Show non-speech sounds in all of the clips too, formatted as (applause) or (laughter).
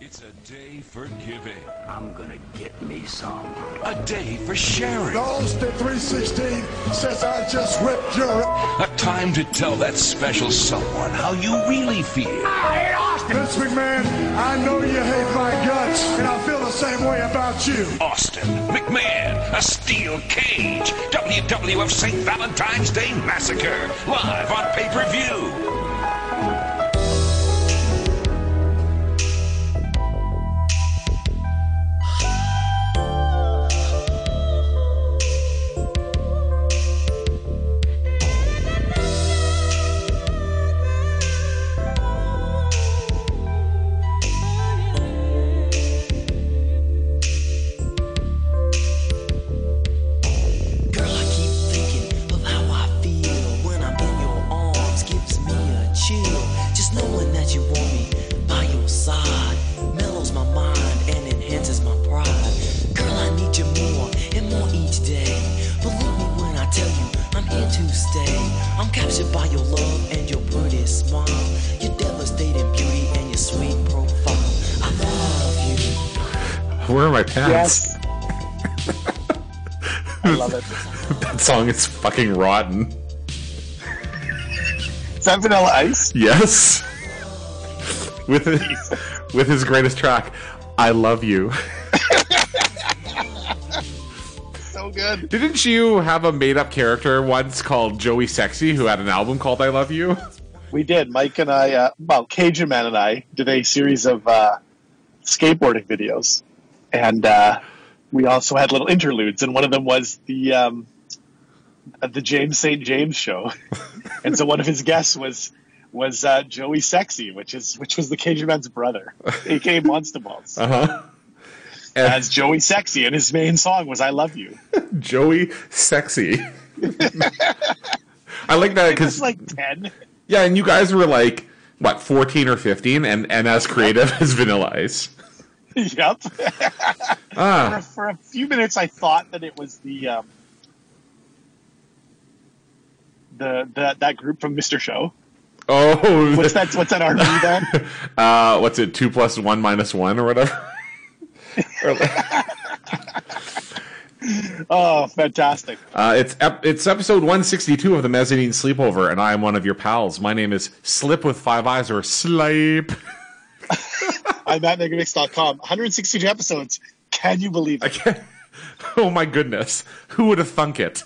It's a day for giving. I'm gonna get me some. A day for sharing. The Austin 316 says I just ripped your. A time to tell that special someone how you really feel. I hate Austin. Vince McMahon, I know you hate my guts, and I feel the same way about you. Austin, McMahon, a steel cage. WWF St. Valentine's Day Massacre. Live on pay fucking rotten. Is that Vanilla Ice? Yes. (laughs) With his, with his greatest track, I love you. So good. Didn't you have a made up character once called Joey Sexy who had an album called I Love You? We did. Mike and I, uh, well, Cajun Man and I did a series of uh, skateboarding videos, and uh, we also had little interludes, and one of them was the um, uh, the James St. James show, (laughs) and so one of his guests was was uh, Joey Sexy, which is which was the Cajun Man's brother, aka (laughs) Monster Balls, Uh huh. as Joey Sexy, and his main song was "I Love You." (laughs) Joey Sexy. I like that because like ten. yeah, and you guys were like what fourteen or fifteen, and and as creative as Vanilla Ice. yep. Ah, for, for a few minutes, I thought that it was the um, the, the that group from Mr. Show. oh, What's that? What's that RV (laughs) band? uh, what's it? Two plus one minus one or whatever. (laughs) Oh, fantastic! Uh, it's ep- it's episode 162 of the Mezzanine Sleepover, and I am one of your pals. My name is Slip with Five Eyes or Sleep. (laughs) I'm at megamix.com. 162 episodes. Can you believe it? Oh my goodness, who would have thunk it?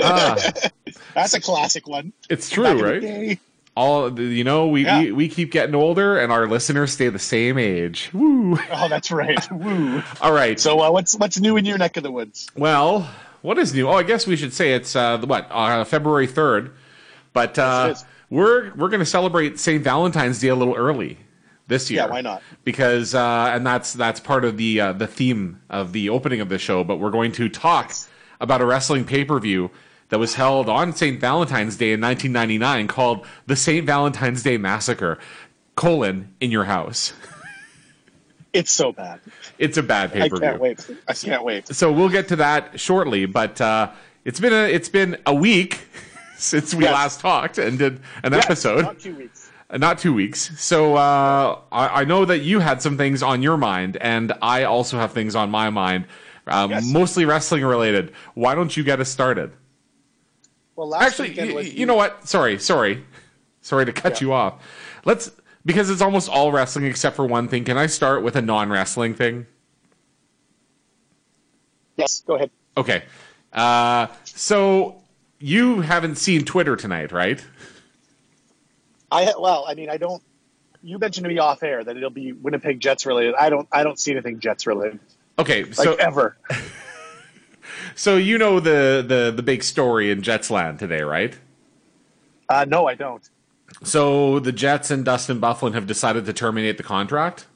Ah, (laughs) That's a classic one. it's true, the right? All you know, we, Yeah. we we keep getting older, and our listeners stay the same age. Woo! Oh, that's right. Woo. All right. So, uh, what's what's new in your neck of the woods? Well, what is new? Oh, I guess we should say it's uh, the- what uh, February third, but uh, Yes, we're we're going to celebrate St. Valentine's Day a little early this year. Yeah, why not? Because uh, and that's that's part of the uh, the theme of the opening of the show. But we're going to talk about a wrestling pay per view that was held on St. Valentine's Day in 1999 called the St. Valentine's Day Massacre: colon in your house. (laughs) It's so bad. It's a bad pay I per view I can't wait. I can't wait. so we'll get to that shortly. But uh, it's been a it's been a week (laughs) since we Yes. last talked and did an Yes, episode, Not two weeks. Uh, not two weeks. So uh, I, I know that you had some things on your mind, and I also have things on my mind, uh, Yes. mostly wrestling related. Why don't you get us started? Well, last Actually, weekend you, you know what? Sorry, sorry, sorry to cut Yeah. you off. Let's because it's almost all wrestling except for one thing. Can I start with a non-wrestling thing? Yes, go ahead. Okay. Uh, so you haven't seen Twitter tonight, right? I well, I mean, I don't. You mentioned to me off air that it'll be Winnipeg Jets related. I don't. I don't see anything Jets related, Okay, like so ever. (laughs) so you know the the the big story in Jetsland today, right? Uh, no, I don't. So the Jets and Dustin Byfuglien have decided to terminate the contract.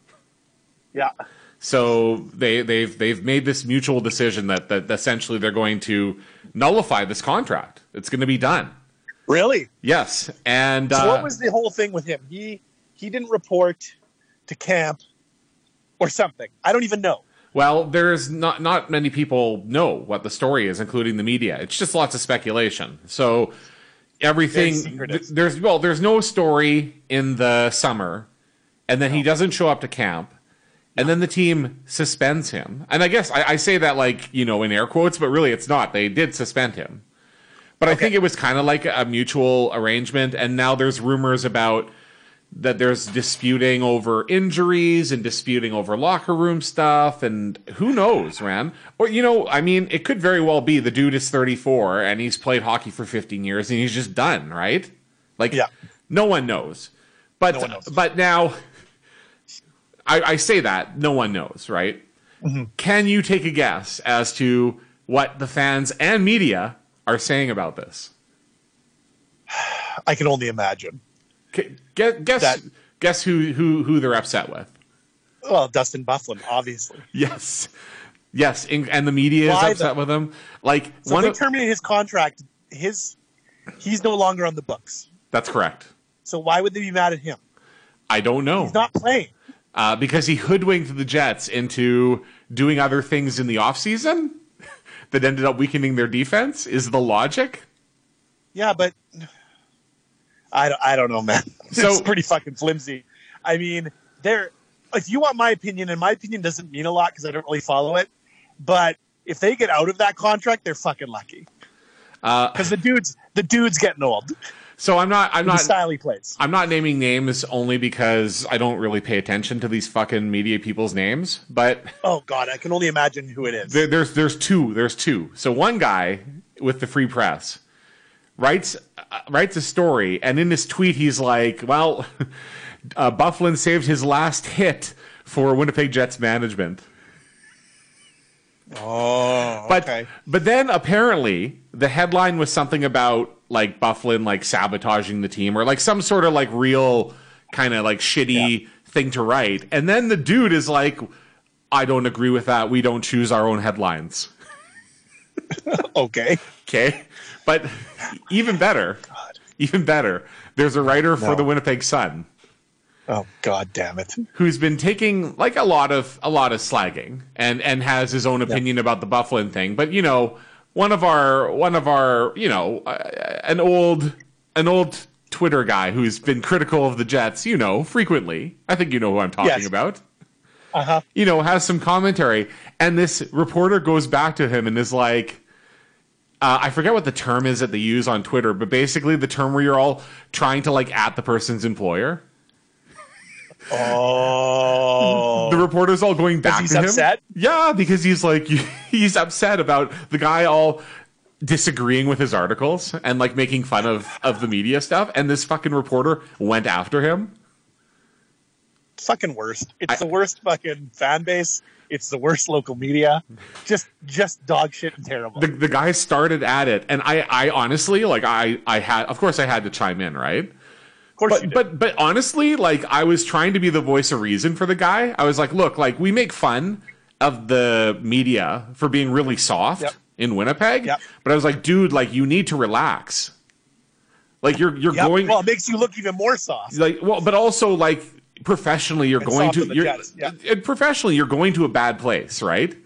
Yeah. So they they've they've made this mutual decision that that essentially they're going to nullify this contract. It's going to be done. Really? Yes, and So uh, what was the whole thing with him? He he didn't report to camp or something. I don't even know. Well, there's not not many people know what the story is, including the media. It's just lots of speculation. So everything th- there's well there's no story in the summer and then he doesn't show up to camp and then the team suspends him and i guess I, I say that like you know in air quotes but really it's not they did suspend him but i think it was kind of like a mutual arrangement and now there's rumors about that there's disputing over injuries and disputing over locker room stuff and who knows man or you know i mean it could very well be the dude is 34 and he's played hockey for 15 years and he's just done right like Yeah. no one knows but No one knows. but now I, I say that no one knows right Mm-hmm. can you take a guess as to what the fans and media are saying about this (sighs) I can only imagine. Guess guess, That- guess who who who they're upset with Well, Dustin Byfuglien, obviously. Yes. Yes, and, the media Why is upset with him. Like So one they of, terminate his contract, his he's no longer on the books. that's correct. So why would they be mad at him? I don't know. He's not playing. uh, because he hoodwinked the Jets into doing other things in the offseason that ended up weakening their defense is the logic. Yeah, but I don't, I don't know, man. (laughs) So- it's pretty fucking flimsy. I mean, there. If you want my opinion, and my opinion doesn't mean a lot because I don't really follow it, but if they get out of that contract, they're fucking lucky Uh, (laughs) because the dude's the dude's getting old. So I'm not I'm The not style he plays. I'm not naming names only because I don't really pay attention to these fucking media people's names, but Oh God, I can only imagine who it is. there, there's there's two there's two so one guy with the free press writes uh, writes a story and in his tweet he's like well (laughs) uh, byfuglien saved his last hit for winnipeg jets management oh, but okay. but then apparently the headline was something about like byfuglien like sabotaging the team or like some sort of like real kind of like shitty thing to write and then the dude is like i don't agree with that we don't choose our own headlines (laughs) Okay. Okay. But even better, (sighs) even better, there's a writer for the Winnipeg Sun Oh God, damn it. who's been taking like a lot of a lot of slagging and and has his own opinion about the Byfuglien thing. But you know, one of our one of our you know uh, an old an old Twitter guy who's been critical of the Jets, you know, frequently. I think you know who I'm talking Yes. about. Uh huh. you know, has some commentary. And this reporter goes back to him and is like, uh, I forget what the term is that they use on Twitter, but basically the term where you're all trying to like at the person's employer. Oh. The reporter's all going back to him. upset? Yeah, because he's like (laughs) he's upset about the guy all disagreeing with his articles and like making fun of of the media stuff. And this fucking reporter went after him. fucking worst. It's I- the worst fucking fan base. It's the worst local media. Just just dog shit and terrible. the, the guy started at it and I, I honestly like I, I had of course I had to chime in right course but but but honestly like I was trying to be the voice of reason for the guy I was like look like we make fun of the media for being really soft Yep. in Winnipeg Yep. but I was like dude like you need to relax like you're you're Yep. going well, it makes you look even more soft. like well but also like professionally you're And going to you're yeah. and professionally you're going to a bad place right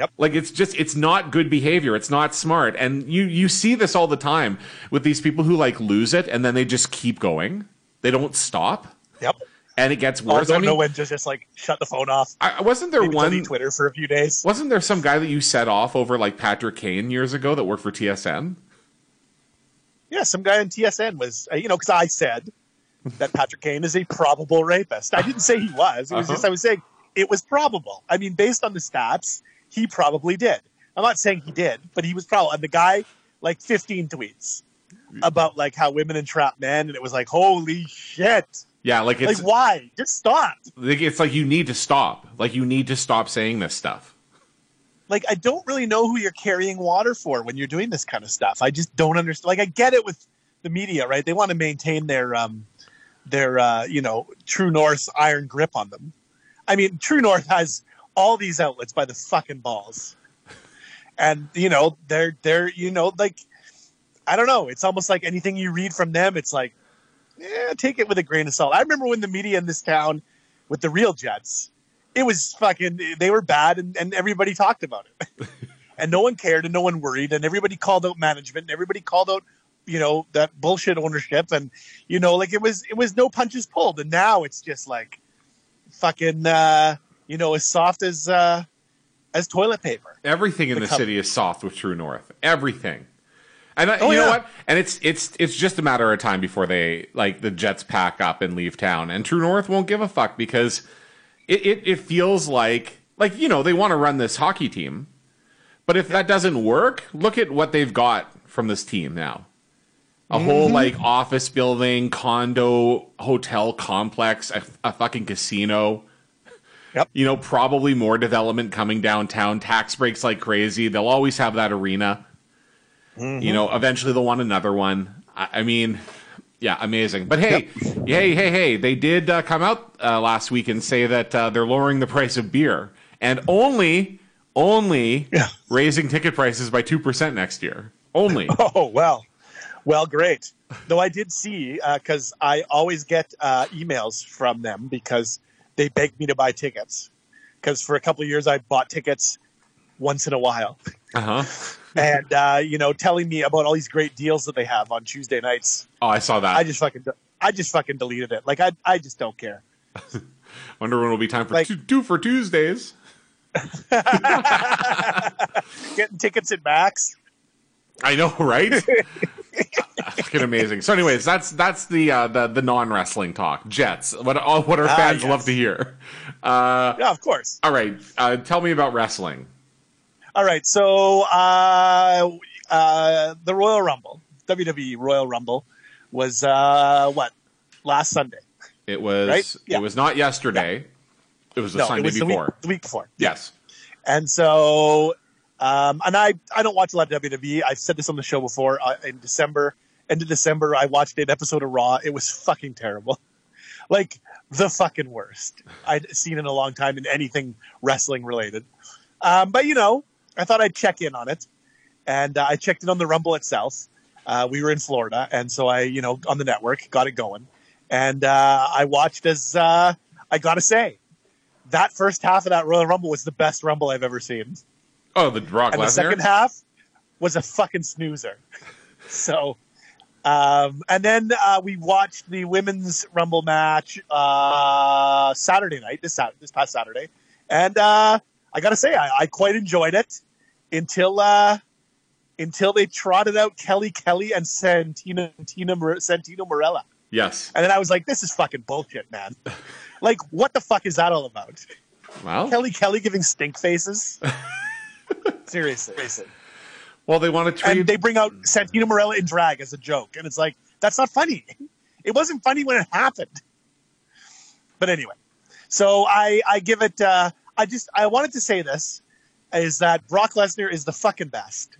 Yep. like it's just it's not good behavior it's not smart and you you see this all the time with these people who like lose it and then they just keep going they don't stop Yep. and it gets worse. I don't I mean, know when to just like shut the phone off. I, wasn't there Maybe one Twitter for a few days. wasn't there some guy that you set off over like Patrick Kane years ago that worked for TSN Yeah, some guy on TSN was, uh, you know, because I said that Patrick Kane is a probable rapist. I didn't say he was. It was Uh-huh. just I was saying it was probable. I mean, based on the stats, he probably did. I'm not saying he did, but he was probably. And the guy, like, 15 tweets about like how women entrap men, and it was like, holy shit! yeah like Like, why? Just stop. like it's like you need to stop like you need to stop saying this stuff like I don't really know who you're carrying water for when you're doing this kind of stuff. I just don't understand. Like I get it with the media, right? They want to maintain their um their uh, you know, True North iron grip on them. I mean, True North has all these outlets by the fucking balls. And you know, they're they're you know, like I don't know, it's almost like anything you read from them, it's like yeah, take it with a grain of salt. I remember when the media in this town with the real Jets, it was fucking they were bad and, and everybody talked about it (laughs) and no one cared and no one worried and everybody called out management and everybody called out you know that bullshit ownership, and you know like it was it was no punches pulled, and now it's just like fucking uh, you know as soft as uh, as toilet paper. Everything in The the, city is soft with True North. Everything. And I, Oh, you know yeah. what? And it's it's it's just a matter of time before they like the Jets pack up and leave town. And True North won't give a fuck because it, it, it feels like like you know they want to run this hockey team, but if that doesn't work, look at what they've got from this team now. A whole Mm-hmm. like office building, condo, hotel complex, a, a fucking casino. Yep. You know, probably more development coming downtown. Tax breaks like crazy. They'll always have that arena. You know, eventually they'll want another one. I, I mean, yeah, amazing. But hey, hey, hey, hey, they did uh, come out uh, last week and say that uh, they're lowering the price of beer and only, only Yeah. raising ticket prices by 2% next year. Only. (laughs) Oh well, well, great. Though I did see because I always get uh, emails from them because they beg me to buy tickets. Because for a couple of years I bought tickets once in a while, Uh huh. and uh, you know, telling me about all these great deals that they have on Tuesday nights. Oh, I saw that. I just fucking, I just fucking deleted it. Like I, I just don't care. (laughs) Wonder when it'll be time for Like- two, two for Tuesdays. (laughs) (laughs) Getting tickets at Max. I know, right? (laughs) Fucking amazing. So, anyways, that's that's the uh, the the non wrestling talk. Jets. What all what our Ah, fans yes. love to hear. Uh, Yeah, of course. all right, uh, tell me about wrestling. All right, so uh, uh, the Royal Rumble, WWE Royal Rumble, was uh, what last Sunday? It was Right? Yeah. it was not yesterday. It was the no, Sunday it was before. the week, the week before. Yes. And so, um, and I, I don't watch a lot of WWE. I've said this on the show before. Uh, in December, end of December, I watched an episode of Raw. It was fucking terrible. (laughs) Like the fucking worst I'd seen in a long time in anything wrestling related. Um, but you know, I thought I'd check in on it, and uh, I checked in on the Rumble itself. Uh, we were in Florida, and so I, you know, on the network, got it going, and uh, I watched as uh, I gotta say, that first half of that Royal Rumble was the best Rumble I've ever seen, Oh, the Brock and the second half was a fucking snoozer. (laughs) so, um, and then uh, we watched the women's Rumble match uh, Saturday night, this this past Saturday, and uh, I gotta say, I, I quite enjoyed it until uh, until they trotted out Kelly Kelly and Santina Tina, Santino Marella, Yes. and then I was like, this is fucking bullshit, man. (laughs) like, what the fuck is that all about? Well, Kelly Kelly giving stink faces. (laughs) Seriously. Well, they want to trade. And they bring out Santino Marella in drag as a joke, and it's like that's not funny. (laughs) It wasn't funny when it happened. But anyway, so I I give it. Uh, I just I wanted to say this is that Brock Lesnar is the fucking best.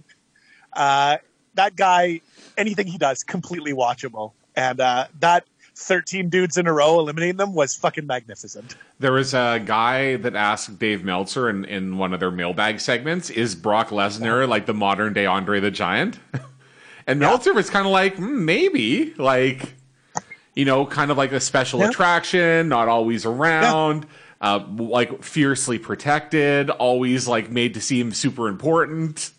Uh, that guy, anything he does, completely watchable, and uh, that. 13 dudes in a row eliminating them was fucking magnificent. There was a guy that asked Dave Meltzer in, in one of their mailbag segments, is Brock Lesnar like the modern day Andre the Giant? (laughs) and Meltzer was kind of like, "Mm, maybe. Like, you know, kind of like a special Yeah. attraction, not always around, uh, like fiercely protected, always like made to seem super important.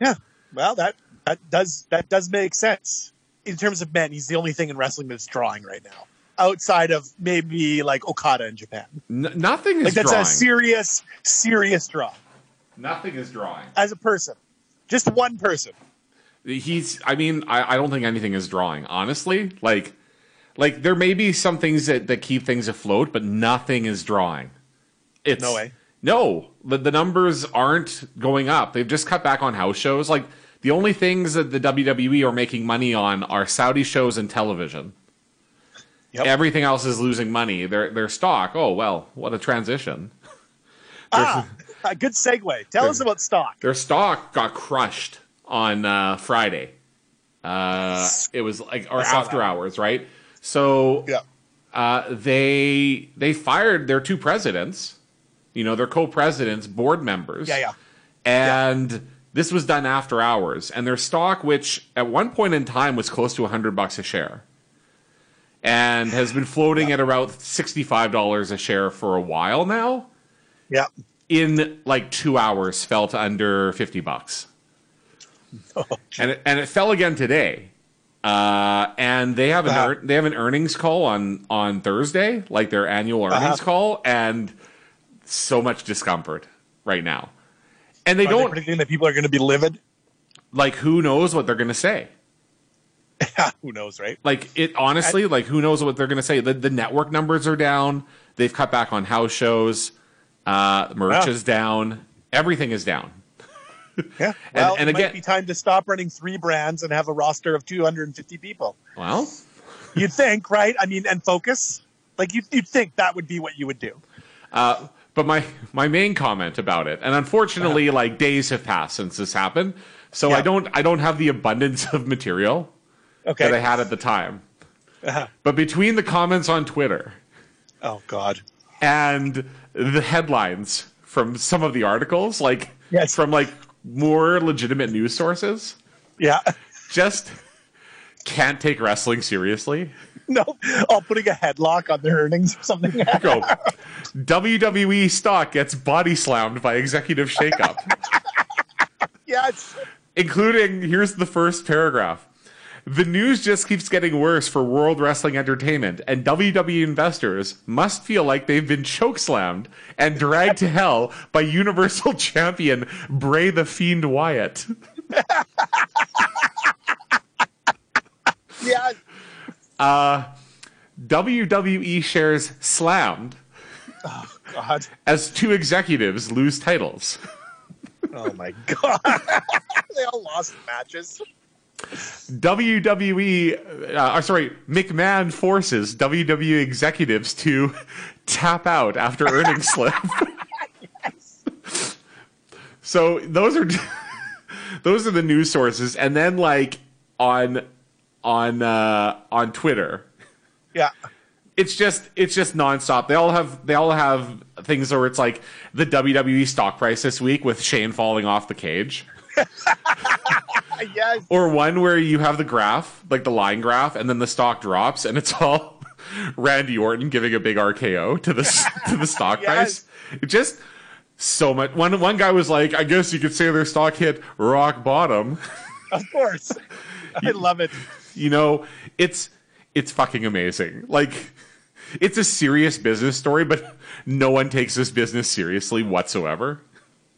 Yeah. Well, that that does that does make sense. In terms of men, he's the only thing in wrestling that's drawing right now, outside of maybe like Okada in Japan. N- nothing is Like that's drawing. a serious, serious draw nothing is drawing. as a person, just one person. he's i mean I, I don't think anything is drawing honestly like like there may be some things that, that keep things afloat but nothing is drawing it's No way. no the, the numbers aren't going up they've just cut back on house shows like the only things that the wwe are making money on are saudi shows and television Yep. everything else is losing money their their stock oh well what a transition (laughs) Ah, a good segue. Tell us about stock. their stock got crushed on uh, Friday. Uh, it was like or after that. hours, right? So Yeah. uh, they they fired their two presidents, you know, their co-presidents, board members. Yeah, yeah. And this was done after hours, and their stock, which at one point in time was close to hundred bucks a share, and has been floating at about sixty-five dollars a share for a while now. Yeah. In like two hours, fell to under fifty bucks (laughs) Oh, and it, and it fell again today. Uh, and they have an Uh-huh. ear- they have an earnings call on on Thursday, like their annual earnings Uh-huh. call, and so much discomfort right now. And they Are they don't predicting that people are going to be livid? like who knows what they're going to say. (laughs) Who knows, right? Like it honestly, like who knows what they're going to say. The the network numbers are down. They've cut back on house shows. Uh, merch Yeah. is down. Everything is down. (laughs) Yeah. Well, and it again- might be time to stop running three brands and have a roster of 250 people. Well, You'd think, right? I mean, and focus. Like you'd, you'd think that would be what you would do. Uh, but my my main comment about it, and unfortunately, like days have passed since this happened, so I Uh-huh. Don't I don't have the abundance of material Okay. that I had at the time. Uh-huh. But between the comments on Twitter Oh God. and the headlines from some of the articles, like Yes. from like more legitimate news sources, Yeah. just can't take wrestling seriously. (laughs) No. Oh, putting a headlock on their earnings or something. (laughs) Go. WWE stock gets body slammed by executive shakeup. (laughs) yes. including here's the first paragraph. The news just keeps getting worse for World Wrestling Entertainment, and WWE investors must feel like they've been chokeslammed and dragged to hell by Universal Champion Bray the Fiend Wyatt. (laughs) Yeah. WWE shares slammed God. as two executives lose titles. (laughs) Oh my God. (laughs) they all lost matches. WWE, uh, uh, sorry, McMahon forces WWE executives to tap out after earnings slip. yes. So those are those are the news sources, and then like on on uh, on Twitter, Yeah. it's just it's just nonstop. They all have they all have things where it's like the WWE stock price this week with Shane falling off the cage. (laughs) Yes. or one where you have the graph, like the line graph, and then the stock drops, and it's all (laughs) Randy Orton giving a big RKO to the (laughs) to the stock Yes. price. It just so much. One one guy was like, "I guess you could say their stock hit rock bottom." Of course. I love it. You know, it's it's fucking amazing. Like, it's a serious business story, but no one takes this business seriously whatsoever.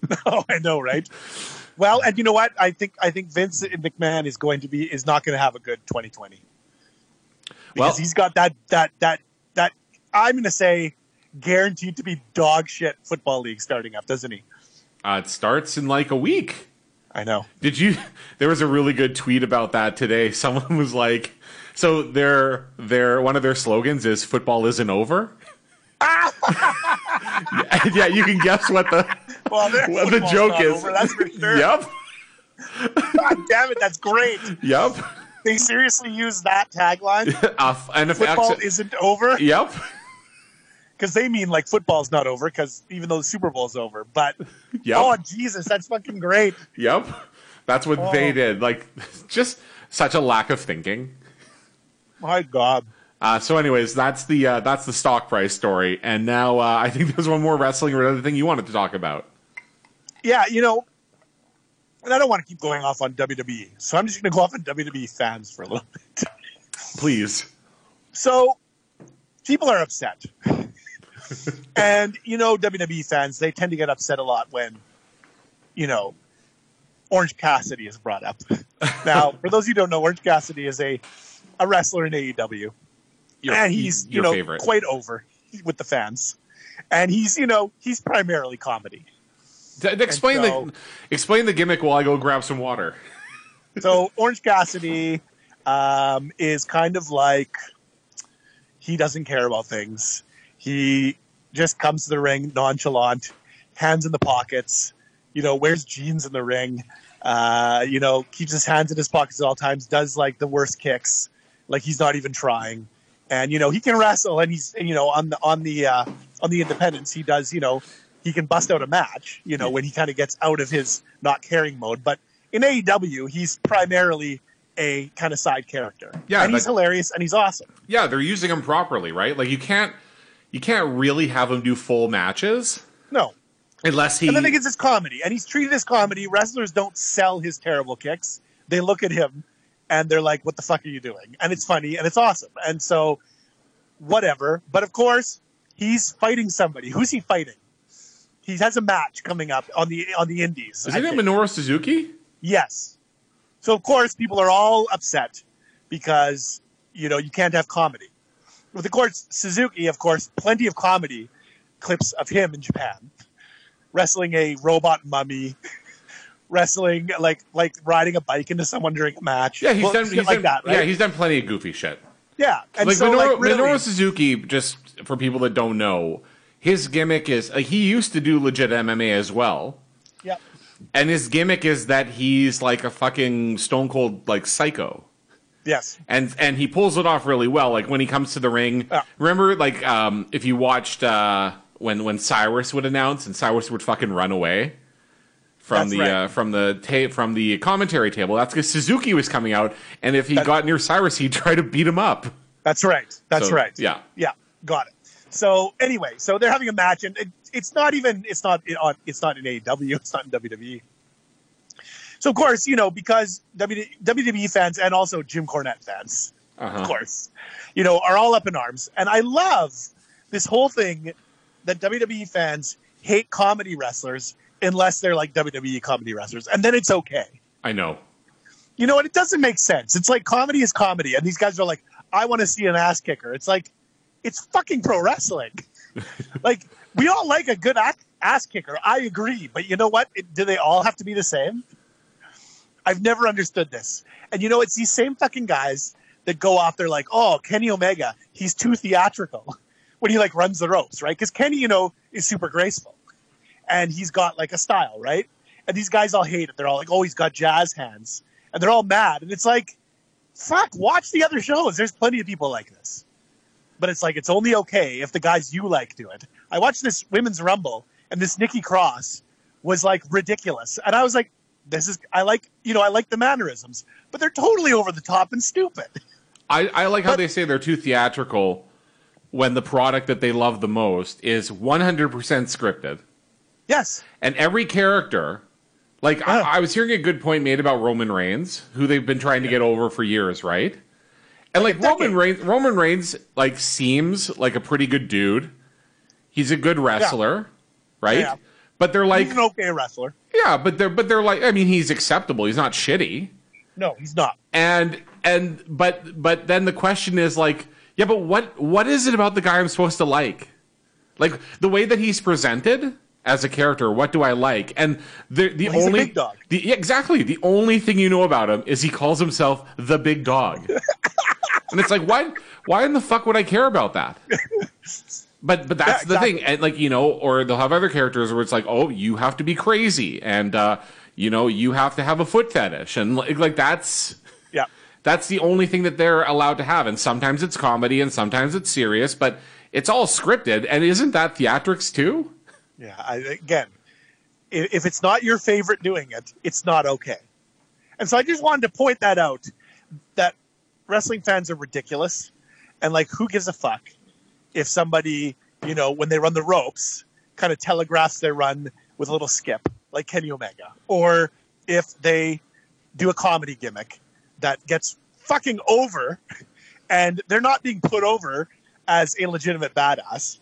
(laughs) Oh, I know, right? Well, and you know what? I think I think Vince McMahon is going to be is not going to have a good 2020 because Well- he's got that that that that I'm going to say guaranteed to be dog shit football league starting up, doesn't he? Uh, it starts in like a week. I know. Did you? There was a really good tweet about that today. (laughs) Someone was like, "So their their one of their slogans is football isn't over." (laughs) yeah, yeah, you can guess what the (laughs) Well, what the joke is. over, that's for sure. Yep, God damn it, that's great. yep. They seriously use that tagline. Uh, and if Football isn't over Yep, because they mean like football's not over because even though the Super Bowl's over. But yep, oh Jesus, that's fucking great. yep. That's what they Oh. did. Like, just such a lack of thinking. My God. Uh, so, anyways, that's the uh, that's the stock price story. And now uh, I think there's one more wrestling related thing you wanted to talk about. yeah, you know, and I don't want to keep going off on WWE, so I'm just going to go off on WWE fans for a little bit. Please. So, people are upset, and you know, WWE fans they tend to get upset a lot when, you know, Orange Cassidy is brought up. (laughs) now, for those of you who don't know, Orange Cassidy is a a wrestler in AEW, Your, and he's you know favorite. quite over with the fans, and he's you know he's primarily comedy. D- explain so- the explain the gimmick while I go grab some water. (laughs) So Orange Cassidy um, is kind of like he doesn't care about things. He just comes to the ring nonchalant, hands in the pockets. You know, wears jeans in the ring. Uh, you know, keeps his hands in his pockets at all times. Does like the worst kicks, like he's not even trying. And you know, he can wrestle, and he's you know on the on the uh, on the independence, he does you know he can bust out a match. You know, when he kind of gets out of his not caring mode, but in AEW, he's primarily a kind of side character. Yeah, and he's hilarious and he's awesome. Yeah, they're using him properly, right? Like you can't you can't really have him do full matches No, unless he and then it's his comedy, and he's treated as comedy. Wrestlers don't sell his terrible kicks; they look at him and they're like, "What the fuck are you doing?" And it's funny and it's awesome. And so, whatever. But of course, he's fighting somebody. Who's he fighting? He has a match coming up on the on the Indies. Is I it think. Minoru Suzuki? Yes. So of course people are all upset because you know you can't have comedy. With of course Suzuki, of course, plenty of comedy clips of him in Japan wrestling a robot mummy, (laughs) wrestling like like riding a bike into someone during a match. Yeah, he's Well, done. He's like done that, right? Yeah, he's done plenty of goofy shit. yeah. And like so Minoru, like really, Minoru Suzuki, just for people that don't know, his gimmick is like, he used to do legit MMA as well, yeah. and his gimmick is that he's like a fucking stone cold like psycho. Yes. and and he pulls it off really well. Like when he comes to the ring, Yeah. remember like um, if you watched uh, when when Cyrus would announce and Cyrus would fucking run away from That's the right. uh, from the ta- from the commentary table. That's because Suzuki was coming out, and if he got near Cyrus, he'd try to beat him up. That's right. That's So, right. yeah. Yeah. Got it. So anyway, so they're having a match, and it, it's not even it's not in- on it's not in AEW, it's not in WWE. So of course, you know, because WWE fans and also Jim Cornette fans, Uh-huh. of course, you know, are all up in arms, and I love this whole thing that WWE fans hate comedy wrestlers unless they're like WWE comedy wrestlers, and then it's okay. I know. You know what? It doesn't make sense. It's like comedy is comedy, and these guys are like, I want to see an ass kicker. It's like, it's fucking pro wrestling. (laughs) like we all like a good ass, kicker. I agree, but you know what? It, do they all have to be the same? I've never understood this. And you know, it's these same fucking guys that go off. They're like, oh, Kenny Omega, he's too theatrical (laughs) when he like runs the ropes, right? Because Kenny, you know, is super graceful, and he's got like a style, right? And these guys all hate it. They're all like, oh, he's got jazz hands, and they're all mad. And it's like, fuck, watch the other shows. There's plenty of people like this. But it's like it's only okay if the guys you like do it. I watched this women's rumble, and this Nikki Cross was like ridiculous, and I was like, this is I like you know I like the mannerisms, but they're totally over the top and stupid. I, I like how But- they say they're too theatrical when the product that they love the most is 100% scripted. Yes, and every character like Yeah. I, I was hearing a good point made about roman reigns who they've been trying to get over for years right and like roman reigns roman reigns like seems like a pretty good dude he's a good wrestler right Yeah. but they're like he's an okay wrestler. Yeah but they're but they're like i mean he's acceptable. He's not shitty. No, he's not. and and but but then the question is like yeah but what what is it about the guy i'm supposed to like? Like the way that he's presented as a character what do i like? And the the Well, only big dog. the yeah, exactly. The only thing you know about him is he calls himself the big dog. (laughs) And it's like why why in the fuck would i care about that (laughs) but but that's the thing and like you know or they'll have other characters where it's like oh you have to be crazy and uh you know you have to have a foot fetish and like, like that's Yeah, that's the only thing that they're allowed to have. And sometimes it's comedy and sometimes it's serious, but it's all scripted. And isn't that theatrics too? yeah. I, again, if, if it's not your favorite doing it, it's not okay. And so I just wanted to point that out that wrestling fans are ridiculous, and like who gives a fuck if somebody you know when they run the ropes kind of telegraphs their run with a little skip like Kenny Omega, or if they do a comedy gimmick that gets fucking over (laughs) and they're not being put over as a legitimate badass,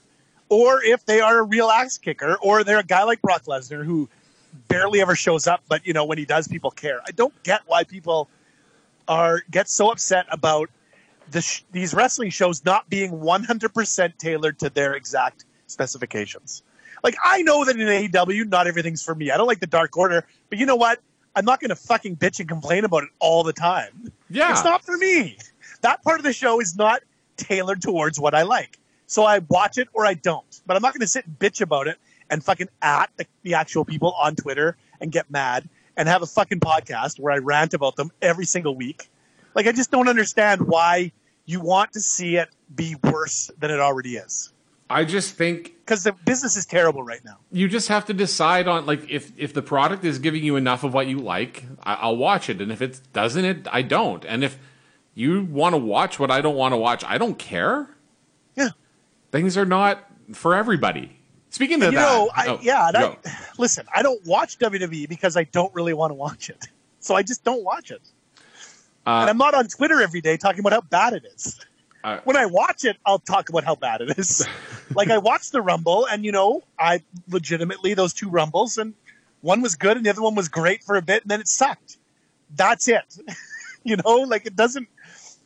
or if they are a real axe kicker, or they're a guy like Brock Lesnar who barely ever shows up, but you know when he does, people care. I don't get why people are get so upset about the sh- these wrestling shows not being 100% tailored to their exact specifications. Like I know that in AEW, not everything's for me. I don't like the Dark Order, but you know what? I'm not going to fucking bitch and complain about it all the time. Yeah. It's not for me. That part of the show is not tailored towards what I like. So I watch it or I don't. But I'm not going to sit and bitch about it and fucking at the, the actual people on Twitter and get mad and have a fucking podcast where I rant about them every single week. Like, I just don't understand why you want to see it be worse than it already is. I just think Because the business is terrible right now. you just have to decide on like if if the product is giving you enough of what you like, I, I'll watch it, and if it doesn't, it I don't. And if you want to watch what I don't want to watch, I don't care. Yeah. Things are not for everybody. Speaking of you that, know, I, oh, yeah, I, (sighs) listen, I don't watch WWE because I don't really want to watch it. So I just don't watch it. And I'm not on Twitter every day talking about how bad it is. Uh, when I watch it, I'll talk about how bad it is. (laughs) like I watched the Rumble, and you know, I legitimately those two Rumbles, and one was good, and the other one was great for a bit, and then it sucked. That's it. (laughs) you know, like it doesn't.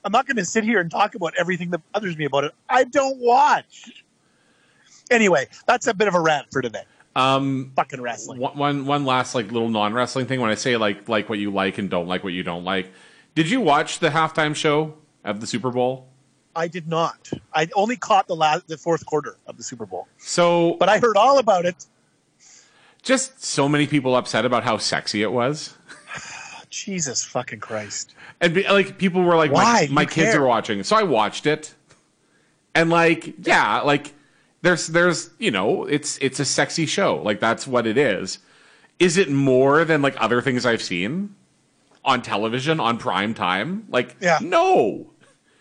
I'm not going to sit here and talk about everything that bothers me about it. I don't watch. Anyway, that's a bit of a rant for today. Um, Fucking wrestling. one, one, one last like little non wrestling thing. When I say like like what you like and don't like what you don't like, did you watch the halftime show of the Super Bowl? I did not. I only caught the last, the fourth quarter of the Super Bowl, So, but I heard all about it. just so many people upset about how sexy it was. (sighs) Jesus fucking Christ! And be, like people were like, Why? my, my kids care. are watching, so I watched it. And like, yeah, like there's there's you know, it's it's a sexy show, like that's what it is. Is it more than like other things I've seen on television on prime time? Like, Yeah. no.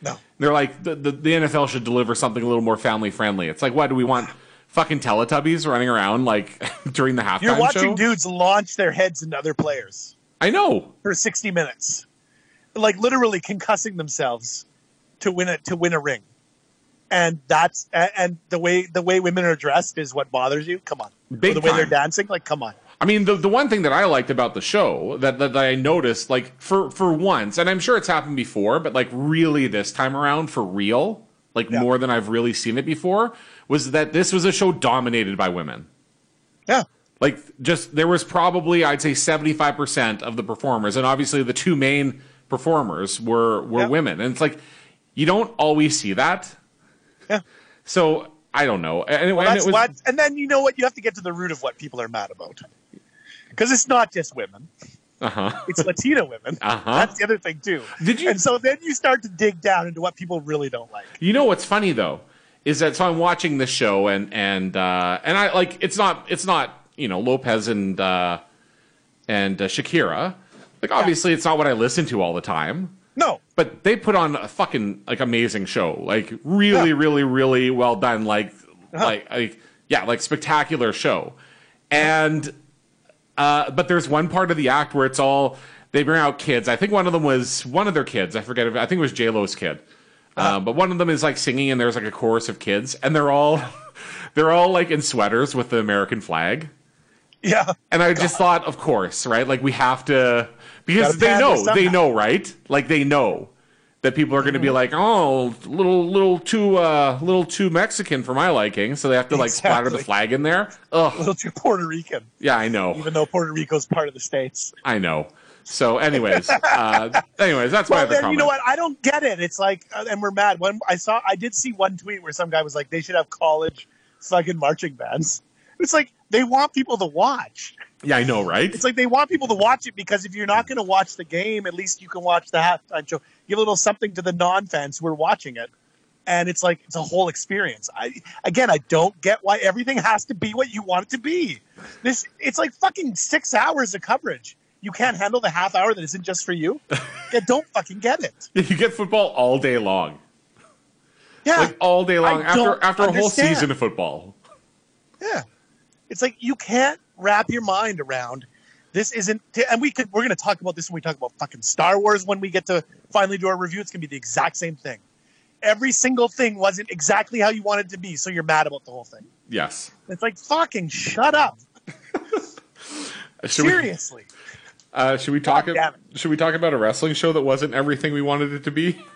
No, They're like the, the the NFL should deliver something a little more family friendly. It's like, why do we want? (sighs) Fucking Teletubbies running around like (laughs) during the halftime you're watching show? dudes launch their heads into other players I know. for 60 minutes, like literally concussing themselves to win it to win a ring. And that's and the way the way women are dressed is what bothers you. Come on, Big Or the way they're dancing, like come on. I mean, the the one thing that I liked about the show that, that I noticed, like for for once, and I'm sure it's happened before, but like really this time around for real, like Yeah. more than I've really seen it before, was that this was a show dominated by women. Yeah, Like just there was probably I'd say 75% of the performers, and obviously the two main performers were were Yeah. women, and it's like you don't always see that. yeah. So I don't know. Anyway, Well, and was. And then you know what? You have to get to the root of what people are mad about, because it's not just women. uh-huh. It's Latina women. (laughs) Uh-huh. That's the other thing too. Did you- And so then you start to dig down into what people really don't like. You know what's funny though is that so I'm watching this show and and uh, and I like it's not it's not you know Lopez and uh, and uh, Shakira. Like obviously it's not what I listen to all the time, No, but they put on a fucking like amazing show. Like really Yeah. really really well done. Like Uh-huh. like like yeah like spectacular show. And uh, but there's one part of the act where it's all they bring out kids. I think one of them was one of their kids. I forget. If, I think it was J Lo's kid. Uh, but one of them is like singing, and there's like a chorus of kids, and they're all (laughs) they're all like in sweaters with the American flag. yeah, And I just thought, of course, right? Like we have to because Gotta they know, they know, right? Like they know that people are going to Mm-hmm. be like, oh, little, little too, uh, little too Mexican for my liking, so they have to like splatter the flag in there. a Ugh, little too Puerto Rican, yeah, I know, even though Puerto Rico's part of the states. I know. So, anyways, (laughs) uh, anyways, that's my Well, other then comment. you know what? I don't get it. It's like, uh, and we're mad. When I saw, I did see one tweet where some guy was like, they should have college fucking marching bands. It's like they want people to watch. Yeah, I know, right? It's like they want people to watch it because if you're not going to watch the game, at least you can watch the halftime show. Give a little something to the non-fans who are watching it, and it's like it's a whole experience. I again, I don't get why everything has to be what you want it to be. This it's like fucking six hours of coverage. You can't handle the half hour that isn't just for you. (laughs) yeah, don't fucking get it. you get football all day long, Yeah, like all day long I after after a whole understand. season of football. Yeah. It's like you can't wrap your mind around this isn't and we could we're going to talk about this when we talk about fucking Star Wars when we get to finally do our review it's going to be the exact same thing. Every single thing wasn't exactly how you wanted it to be, so you're mad about the whole thing. Yes. It's like fucking shut up. (laughs) Should we, Seriously. uh, should we talk? Should we talk about a wrestling show that wasn't everything we wanted it to be? (laughs)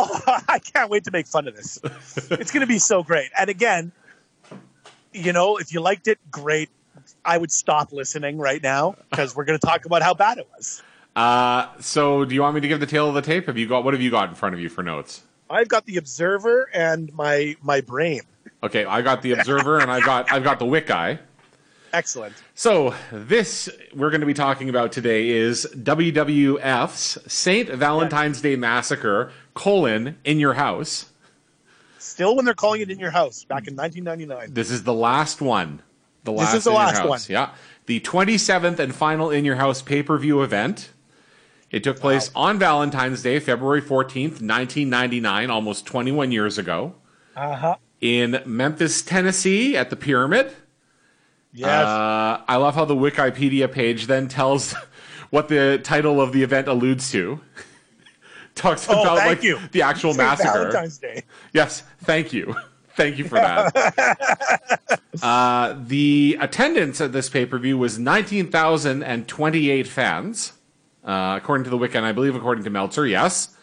Oh, (laughs) I can't wait to make fun of this. it's going to be so great. And again, you know, if you liked it, great. I would stop listening right now because we're going to talk about how bad it was. Uh, so, do you want me to give the tale of the tape? Have you got what have you got in front of you for notes? I've got the Observer and my my brain. Okay, I got the Observer and I got I've got the Wick Eye. Excellent. So this we're going to be talking about today is WWF's Saint Valentine's Day Massacre: colon in your house. Still, when they're calling it in your house back in 1999. This is the last one. The last is the last one. Yeah, the 27th and final in your house pay per view event. It took place on Valentine's Day, February 14th, 1999, almost 21 years ago, Uh huh. in Memphis, Tennessee, at the Pyramid. Yes. Uh, I love how the Wikipedia page then tells (laughs) what the title of the event alludes to. (laughs) Talks Oh, about like you. the actual St. massacre. Valentine's Day. Yes, thank you. (laughs) Thank you for that. (laughs) uh, the attendance at this pay per view was 19,028 fans, uh, according to the Wiki, and I believe according to Meltzer, yes.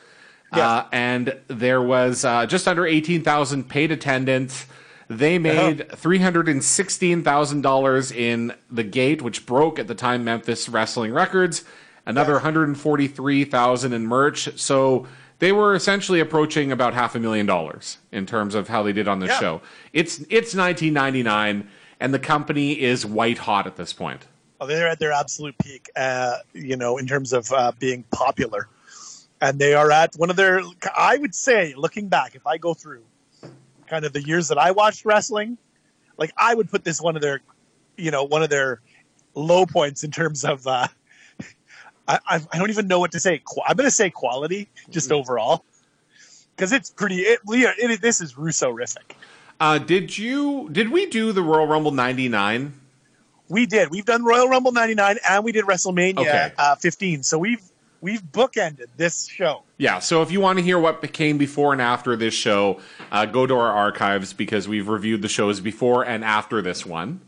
Uh, and there was uh, just under 18,000 paid attendance. They made $316,000 in the gate, which broke at the time Memphis Wrestling Records, another 143,000 in merch. So they were essentially approaching about half a million dollars in terms of how they did on the Yeah. show. It's it's 1999 and the company is white hot at this point. Oh, they're at their absolute peak, uh, you know, in terms of uh, being popular. And they are at one of their, I would say, looking back, if I go through kind of the years that I watched wrestling, like I would put this one of their, you know, one of their low points in terms of, uh, I, I don't even know what to say. I'm going to say quality just overall. Because it's pretty, it, it, this is Russo-rific. Uh, did you did we do the Royal Rumble 99? We did. We've done Royal Rumble 99 and we did WrestleMania Okay. uh, 15. So we've we've bookended this show. Yeah, so if you want to hear what came before and after this show, uh, go to our archives because we've reviewed the shows before and after this one.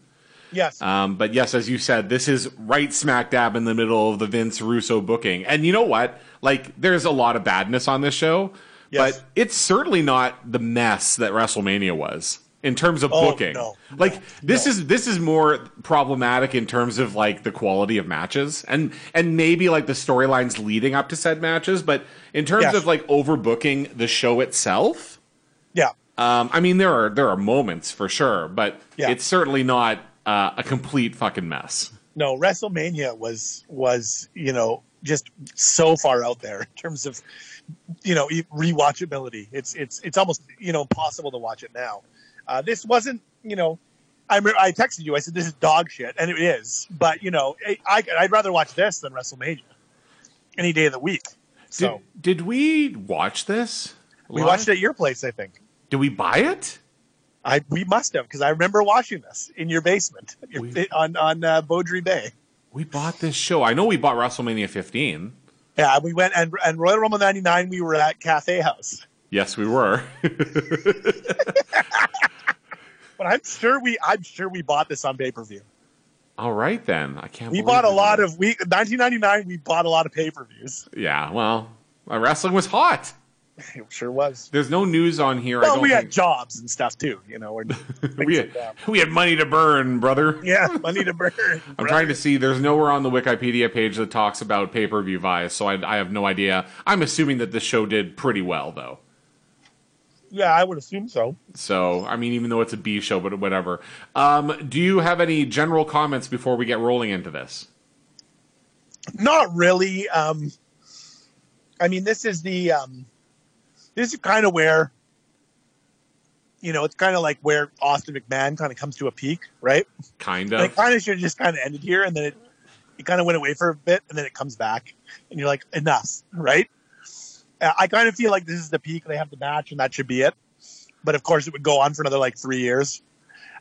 Yes. Um, but yes, as you said, this is right smack dab in the middle of the Vince Russo booking. And you know what? Like, there's a lot of badness on this show, Yes. but it's certainly not the mess that WrestleMania was in terms of Oh, booking. no, like no, this no. is this is more problematic in terms of like the quality of matches and and maybe like the storylines leading up to said matches, but in terms Yes. of like overbooking the show itself, yeah. um, I mean there are there are moments for sure, but Yeah. it's certainly not uh, a complete fucking mess. No, WrestleMania was was, you know, just so far out there in terms of you know, rewatchability. It's it's it's almost, you know, impossible to watch it now. Uh, this wasn't, you know, I I texted you. I said this is dog shit, and it is. But you know, I, I I'd rather watch this than WrestleMania any day of the week. So Did, did we watch this? we watched it at your place, I think. Did we buy it? I we must have because I remember watching this in your basement (laughs) We- on on uh, Beaudry Bay. We bought this show. I know we bought WrestleMania 15. Yeah, we went and and Royal Rumble '99. We were at Cafe House, Yes, we were. (laughs) (laughs) but I'm sure we I'm sure we bought this on pay per view. All right then. I can't. We bought a lot did. of we 1999. We bought a lot of pay per views. Yeah. Well, wrestling was hot. (laughs) It sure was. There's no news on here. I Well, we had jobs and stuff too. You know, (laughs) we had, we had money to burn, brother. yeah, money to burn. (laughs) I'm trying to see. There's nowhere on the Wikipedia page that talks about pay per view bias, so I, I have no idea. I'm assuming that this show did pretty well, though. Yeah, I would assume so. So, I mean, even though it's a B show, but whatever. Um, do you have any general comments before we get rolling into this? Not really. Um, I mean, this is the um, this is kind of where you know it's kind of like where Austin McMahon kind of comes to a peak, right? Kind of. it kind of should have just kind of ended here, and then it it kind of went away for a bit, and then it comes back, and you're like, enough, right? Uh, I kind of feel like this is the peak. They have the match, and that should be it. But of course, it would go on for another like three years,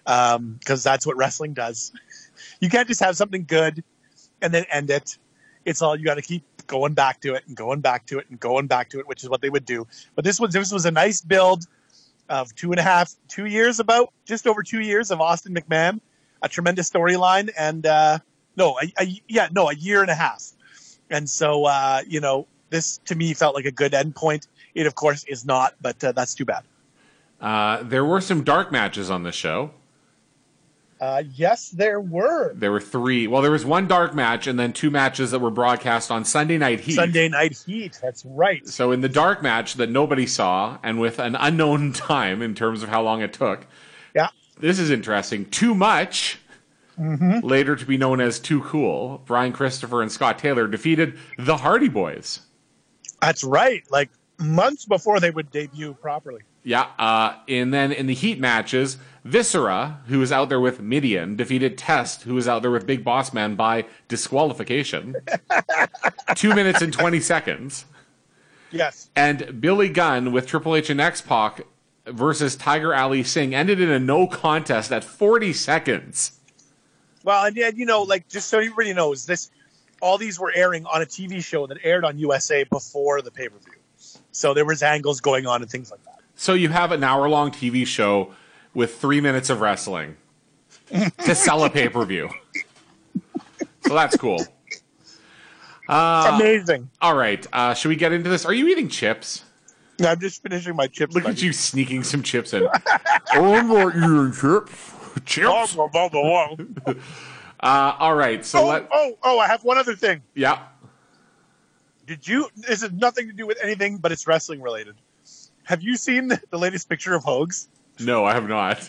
because that's what wrestling does. You can't just have something good and then end it. It's all you got to keep going back to it and going back to it and going back to it, which is what they would do. But this was this was a nice build of two and a half, two years about just over two years of Austin McMahon, a tremendous storyline, and uh, no, a, a, yeah, no, a year and a half. And so uh, you know, this to me felt like a good end point. It of course is not, but uh, that's too bad. Uh, there were some dark matches on the show. Uh, yes, there were There were three. Well, there was one dark match and then two matches that were broadcast on Sunday Night Heat. Sunday Night Heat. That's right. So in the dark match that nobody saw and with an unknown (laughs) time in terms of how long it took, Yeah. this is interesting. Too much, Mm-hmm. later to be known as Too Cool, Brian Christopher and Scott Taylor defeated the Hardy Boys. That's right. Like months before they would debut properly. Yeah, uh, and then in the Heat matches, Viscera, who was out there with Mideon, defeated Test, who was out there with Big Boss Man by disqualification. (laughs) Two minutes and 20 seconds. Yes. And Billy Gunn with Triple H and X Pac versus Tiger Ali Singh ended in a no contest at 40 seconds. Well, and, and you know, like just so everybody knows, this all these were airing on a TV show that aired on USA before the pay per view. So there was angles going on and things like that. So you have an hour long TV show with three minutes of wrestling to sell a pay per view. So that's cool. Amazing. All right, uh, should we get into this? Are you eating chips? I'm just finishing my chips. Look at you sneaking some chips in. oh, (laughs) I'm not eating chips. Chips. (laughs) Uh, all right, so oh, let oh, oh, I have one other thing. yeah. Did you? This has nothing to do with anything, but it's wrestling related. Have you seen the, the latest picture of Hogs, No, I have not.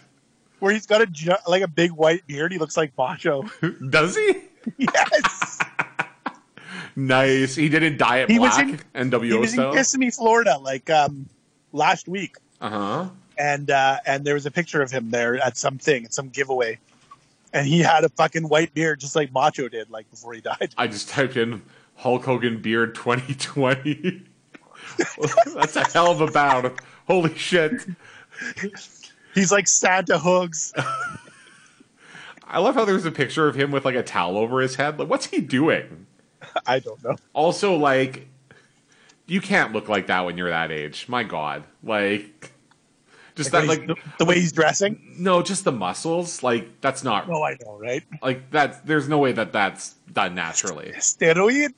where he's got a like a big white beard? He looks like Macho. (laughs) Does he? yes, (laughs) Nice. He didn't dye it He was black in- NWO he was in. Kissimmee, Florida, like um, last week, Uh huh. and uh, and there was a picture of him there at something, at some giveaway, and he had a fucking white beard, just like Macho did, like before he died. I just typed in Hulk Hogan beard 2020. (laughs) (laughs) That's a hell of a bound. Holy shit. He's like Santa Hoogs. (laughs) I love how there's a picture of him with like a towel over his head. Like, what's he doing? (laughs) I don't know. Also, like, you can't look like that when you're that age. My God. Like, just that, Like, like, the, the way he's dressing. no, just the muscles. Like, that's not, Oh, I know, right? like, that's, there's no way that that's done naturally. Steroid.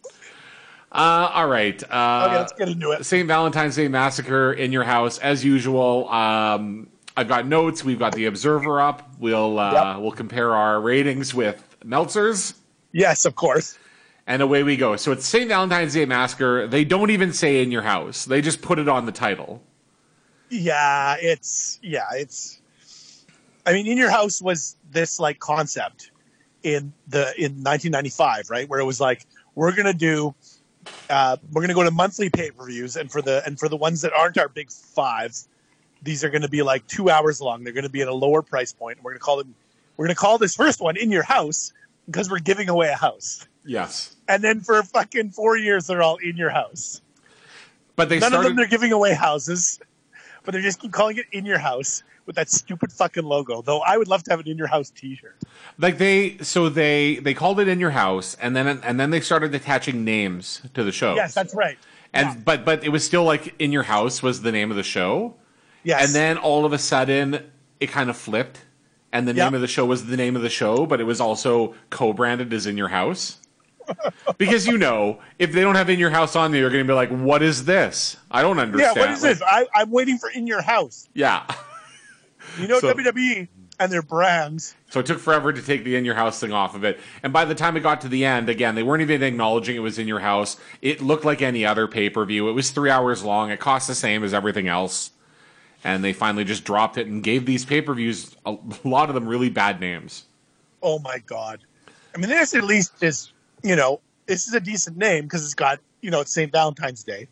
Uh, all right. Uh, Okay, let's get into it. St. Valentine's Day Massacre in your house as usual. Um, I've got notes. We've got the Observer up. We'll uh, Yep. we'll compare our ratings with Meltzer's, Yes, of course. and away we go. So it's St. Valentine's Day Massacre. They don't even say in your house. They just put it on the title. Yeah, it's yeah, it's. I mean, in your house was this like concept in the in 1995, right? Where it was like we're gonna do, uh, we're gonna go to monthly pay per views, and for the and for the ones that aren't our big five, these are gonna be like two hours long. They're gonna be at a lower price point. We're gonna call them. We're gonna call this first one in your house because we're giving away a house. Yes, And then for fucking four years, they're all in your house. but they None started. of them they're giving away houses, but they just keep calling it in your house with that stupid fucking logo. Though I would love to have an in your house T-shirt. like they so they they called it in your house, and then and then they started attaching names to the show. Yes, that's right. and yeah. but but it was still like in your house was the name of the show. Yes, And then all of a sudden, it kind of flipped, and the Yep. name of the show was the name of the show, but it was also co-branded as "In Your House." (laughs) because you know, if they don't have "In Your House" on there, you're going to be like, "What is this? I don't understand." yeah. What is Like, this? I, I'm waiting for in your house. Yeah. You know So- WWE and their brands. So it took forever to take the "In Your House" thing off of it, and by the time it got to the end, again, they weren't even acknowledging it was "In Your House." It looked like any other pay-per-view. It was three hours long. It cost the same as everything else. And they finally just dropped it and gave these pay-per-views a lot of them really bad names. Oh my god! I mean, this at least is you know this is a decent name because it's got you know it's St. Valentine's Day.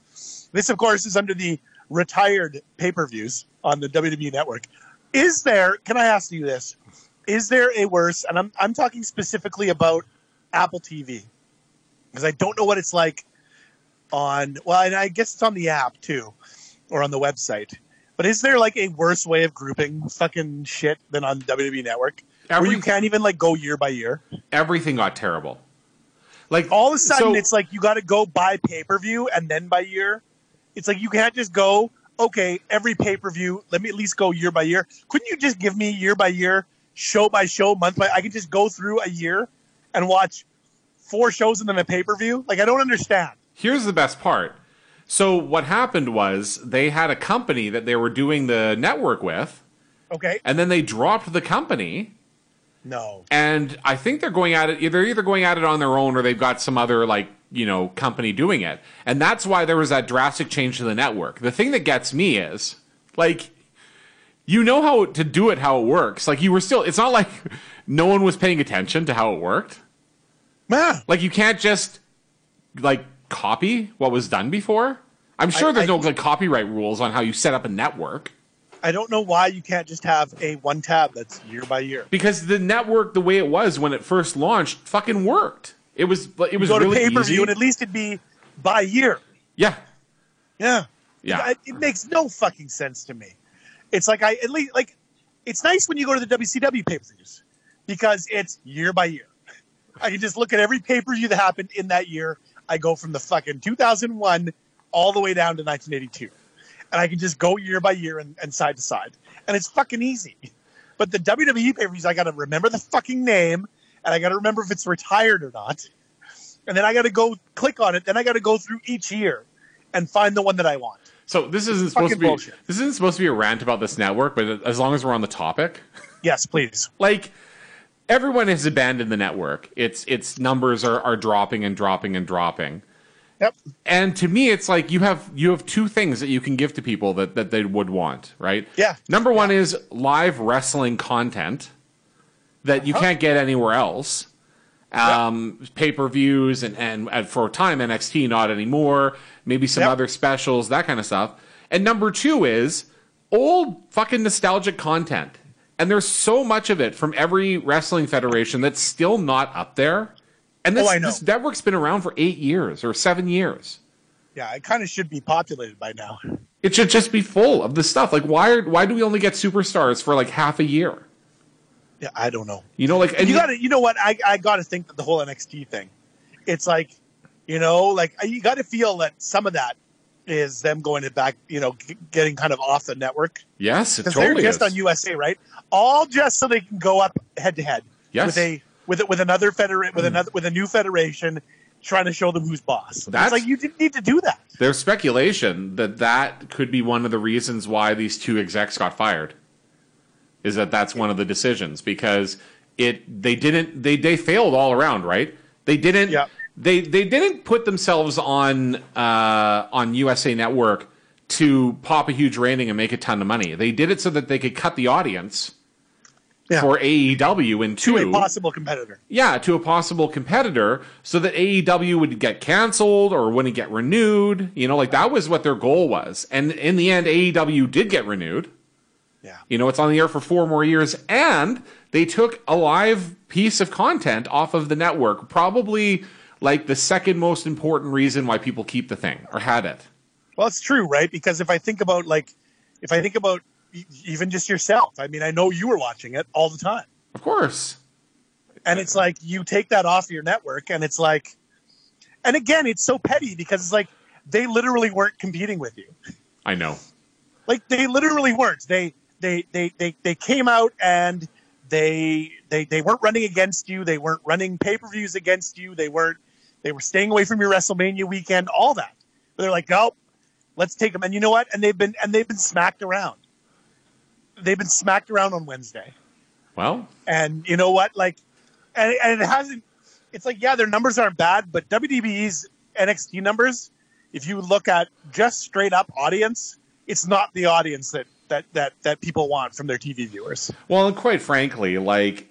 This, of course, is under the retired pay-per-views on the WWE Network. Is there? Can I ask you this? Is there a worse? And I'm I'm talking specifically about Apple TV because I don't know what it's like on. Well, and I guess it's on the app too, or on the website. But is there like a worse way of grouping fucking shit than on WWE Network? where you can't even like go year by year. everything got terrible. Like All of a sudden, so- it's like you got to go by pay per view and then by year. It's like you can't just go okay every pay per view. Let me at least go year by year. Couldn't you just give me year by year, show by show, month by? I could just go through a year and watch four shows and then a pay per view. Like I don't understand. here's the best part. So what happened was they had a company that they were doing the network with, Okay, and then they dropped the company. No. And I think they're going at it. They're either going at it on their own or they've got some other like you know company doing it. And that's why there was that drastic change to the network. The thing that gets me is like you know how to do it how it works. Like you were still. It's not like (laughs) no one was paying attention to how it worked. Man, Like you can't just like copy what was done before. I'm sure I- there's I- no like copyright rules on how you set up a network I don't know why you can't just have a one tab that's year by year. because the network the way it was when it first launched fucking worked. It was it was Go to really pay per easy. view and at least it'd be by year. yeah. Yeah. Yeah. It, it makes no fucking sense to me. It's like I at least like it's nice when you go to the WCW pay per views because it's year by year, (laughs) I can just look at every pay per view that happened in that year. I go from the fucking 2001 all the way down to 1982, and I can just go year by year and, and side to side, and it's fucking easy. But the WWE pay per views, I got to remember the fucking name, and I got to remember if it's retired or not, and then I got to go click on it. Then I got to go through each year and find the one that I want. So this isn't supposed to be bullshit. this isn't supposed to be a rant about this network, but as long as we're on the topic, Yes, please. like everyone has abandoned the network. Its its numbers are, are dropping and dropping and dropping. Yep. And to me, it's like you have you have two things that you can give to people that, that they would want, right? Yeah. Number one is live wrestling content that Uh-huh. you can't get anywhere else. Um, Pay per views and, and and for a time NXT not anymore. Maybe some Yep. other specials, that kind of stuff. And number two is old fucking nostalgic content. And there's so much of it from every wrestling federation that's still not up there. And oh, this, Oh, I know. this network's been around for eight years or seven years. Yeah, it kind of should be populated by now. It should just be full of this stuff. Like, why are, why do we only get superstars for like half a year? Yeah, I don't know. You know, like, and you got to, you know what? I, I got to think that the whole NXT thing, it's like, you know, like you got to feel that some of that is them going to back, you know, g- getting kind of off the network yes, it because totally they're just is. on USA, right? All just so they can go up head to head Yes. with a with a- with another federa- with another with a new federation, trying to show them who's boss. That's- it's like you didn't need to do that. There's speculation that that could be one of the reasons why these two execs got fired. Is that that's one of the decisions because it they didn't they they failed all around, right? They didn't Yeah. they they didn't put themselves on uh, on USA Network to pop a huge rating and make a ton of money. They did it so that they could cut the audience Yeah. for AEW in two. To a possible competitor. yeah, to a possible competitor so that AEW would get canceled or wouldn't get renewed. You know, like that was what their goal was. And in the end, AEW did get renewed. Yeah. You know, it's on the air for four more years. And they took a live piece of content off of the network. Probably like the second most important reason why people keep the thing or had it. Well, it's true, right? Because if I think about like, if I think about even just yourself, I mean, I know you were watching it all the time, Of course. and it's like you take that off your network, and it's like, and again, it's so petty because it's like they literally weren't competing with you, I know. like they literally weren't. They they they they they came out and they they they weren't running against you. They weren't running pay per views against you. They weren't. They were staying away from your WrestleMania weekend. All that. But they're like, nope, let's take them. And you know what? And they've been and they've been smacked around. They've been smacked around on Wednesday. Well, And you know what? Like, and, and it hasn't. It's like, yeah, their numbers aren't bad, but WWE's NXT numbers, if you look at just straight up audience, it's not the audience that that that that people want from their TV viewers. Well, and quite frankly, like,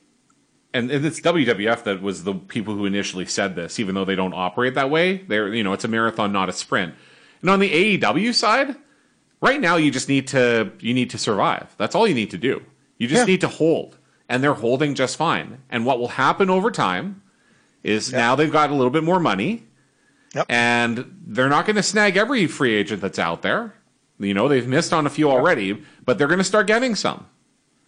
and, and it's WWF that was the people who initially said this, even though they don't operate that way. They're, you know, it's a marathon, not a sprint. And on the AEW side, right now you just need to you need to survive. That's all you need to do. You just Yeah. need to hold, and they're holding just fine. And what will happen over time is now they've got a little bit more money, Yep. and they're not going to snag every free agent that's out there. You know, they've missed on a few already, but they're going to start getting some.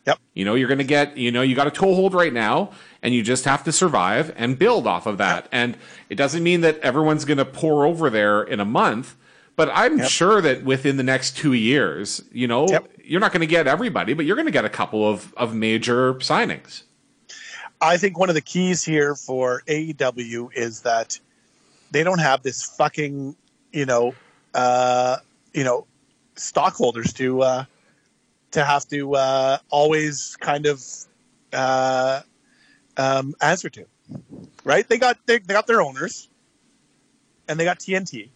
Yep. You know, you're going to get, you know, you got a toehold right now, and you just have to survive and build off of that. And it doesn't mean that everyone's going to pour over there in a month, but I'm sure that within the next two years, you know, Yep. you're not going to get everybody, but you're going to get a couple of, of major signings. I think one of the keys here for AEW is that they don't have this fucking, you know, uh, you know, stockholders to uh, to have to uh, always kind of uh, um, answer to, right? They got they, they got their owners, and they got TNT,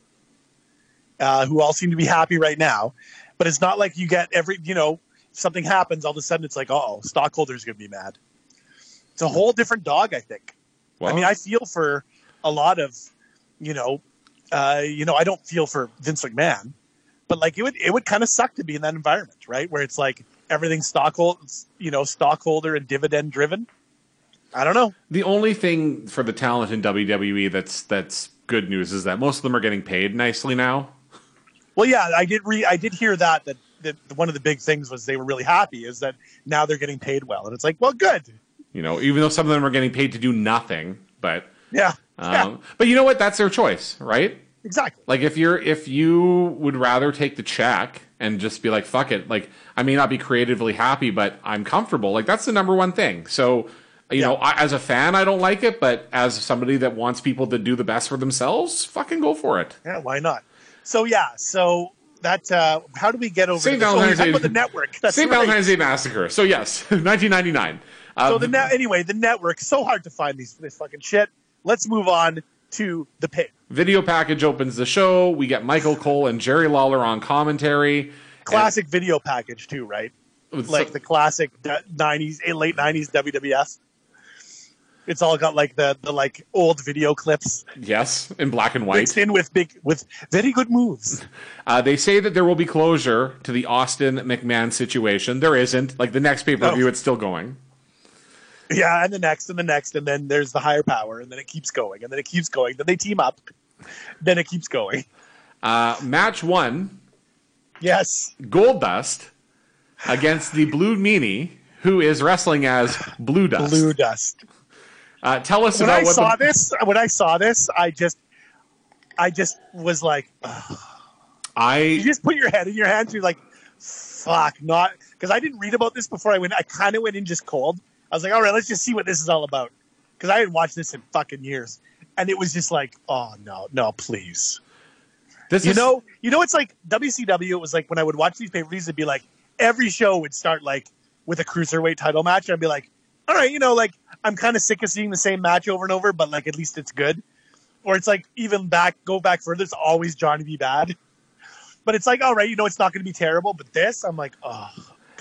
uh, who all seem to be happy right now. But it's not like you get every, you know, if something happens, all of a sudden it's like, oh, stockholders going to be mad. It's a whole different dog, I think. Well, I mean, I feel for a lot of, you know, uh, you know, I don't feel for Vince McMahon, but like it would, it would kind of suck to be in that environment, right? Where it's like everything stockholder, you know, stockholder and dividend driven. I don't know. the only thing for the talent in WWE that's that's good news is that most of them are getting paid nicely now. Well, yeah, I did re, I did hear that, that that one of the big things was they were really happy is that now they're getting paid well, and it's like, well, good. You know, even though some of them are getting paid to do nothing but Yeah. um, yeah. but you know what? That's their choice, right? Exactly. Like if you're if you would rather take the check and just be like fuck it, like I may not be creatively happy, but I'm comfortable. Like that's the number one thing. So you Yeah. know, I, as a fan, I don't like it, but as somebody that wants people to do the best for themselves, fucking go for it. Yeah, why not? So yeah, so that uh how do we get over St. Oh, Valentine's Day- the network. That's St. right. Valentine's Day Massacre. So yes, (laughs) 1999. Uh, So the net anyway, the network so hard to find these this fucking shit. Let's move on to the pig. video package opens the show. We get Michael Cole and Jerry Lawler on commentary. Classic video package too, right? And- Like the classic '90s, eh, late '90s WWF. It's all got like the the like old video clips yes, in black and white. mixed in with big with very good moves. (laughs) Uh, they say that there will be closure to the Austin McMahon situation. There isn't. Like the next pay per view, No. it's still going. Yeah, and the next and the next, and then there's the higher power, and then it keeps going, and then it keeps going. Then they team up, then it keeps going. Uh, match one Yes, Goldust against the Blue Meanie, who is wrestling as Blue Dust. blue dust. Uh, tell us When about I what saw the, this, when I saw this, I just, I just was like, ugh. you just put your head in your hands. You're like, fuck, not because I didn't read about this before I went. I kind of went in just cold. I was like, all right, let's just see what this is all about because I hadn't watched this in fucking years, and it was just like, oh no, no, please. this You is know, you know, it's like WCW. It was like when I would watch these pay per views, it'd be like every show would start like with a cruiserweight title match. And I'd be like, all right, you know, like I'm kind of sick of seeing the same match over and over, but like at least it's good. Or it's like even back, go back further. It's always Johnny B. Bad. But it's like, all right, you know, it's not going to be terrible. But this, I'm like, oh,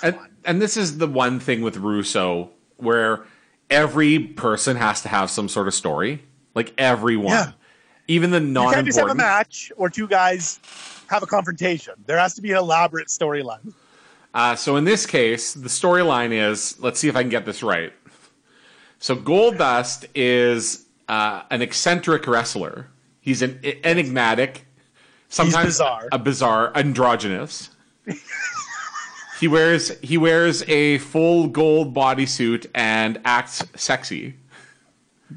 and, and this is the one thing with Russo where every person has to have some sort of story. Like everyone, Yeah. even the you can't just have a match or two guys have a confrontation. There has to be an elaborate storyline. Uh, so in this case, the storyline is let's see if I can get this right. So Goldust is uh, an eccentric wrestler. He's an enigmatic, sometimes bizarre. a bizarre, androgynous. (laughs) he wears he wears a full gold bodysuit and acts sexy.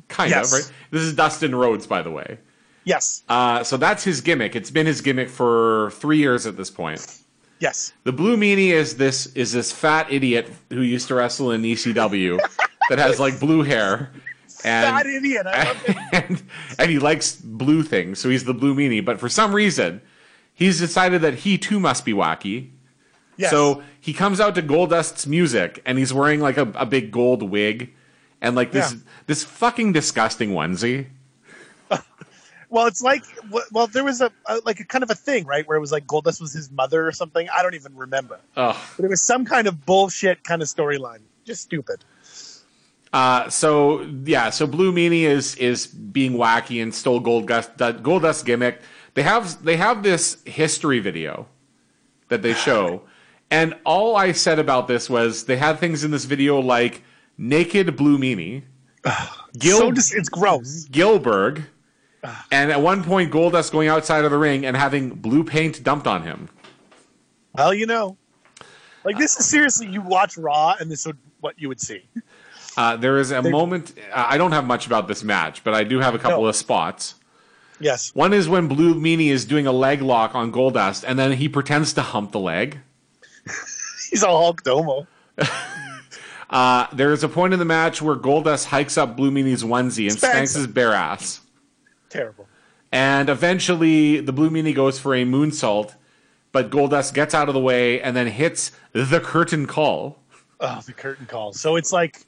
Kind Yes. of right. This is Dustin Rhodes, by the way. Yes, Uh, so that's his gimmick. It's been his gimmick for three years at this point. Yes. The Blue Meanie is this is this fat idiot who used to wrestle in ECW (laughs) that has like blue hair. And, Fat idiot. I love (laughs) and and he likes blue things, so he's the Blue Meanie. But for some reason, he's decided that he too must be wacky. Yes. So he comes out to Goldust's music, and he's wearing like a, a big gold wig, and like this Yeah. this fucking disgusting onesie. (laughs) Well, it's like well, there was a, a like a kind of a thing, right, where it was like Goldust was his mother or something. I don't even remember, but it was some kind of bullshit kind of storyline. Just stupid. Uh, so yeah, so Blue Meanie is is being wacky and stole Goldust Gold Dust gimmick. They have they have this history video that they show, and all I said about this was they had things in this video like naked Blue Meanie, Gil so dis- it's gross. Gillberg, and at one point Goldust going outside of the ring and having blue paint dumped on him. Well, you know, like this is seriously. You watch Raw, and this would what you would see. Uh, there is a moment. I don't have much about this match, but I do have a couple No. of spots. Yes. One is when Blue Meanie is doing a leg lock on Goldust, and then he pretends to hump the leg. (laughs) He's all Hulk Domo. (laughs) Uh, there is a point in the match where Goldust hikes up Blue Meanie's onesie and Spanks spanks his bare ass. Terrible. And eventually, the Blue Meanie goes for a moonsault, but Goldust gets out of the way and then hits the curtain call. Oh, the curtain call. So it's like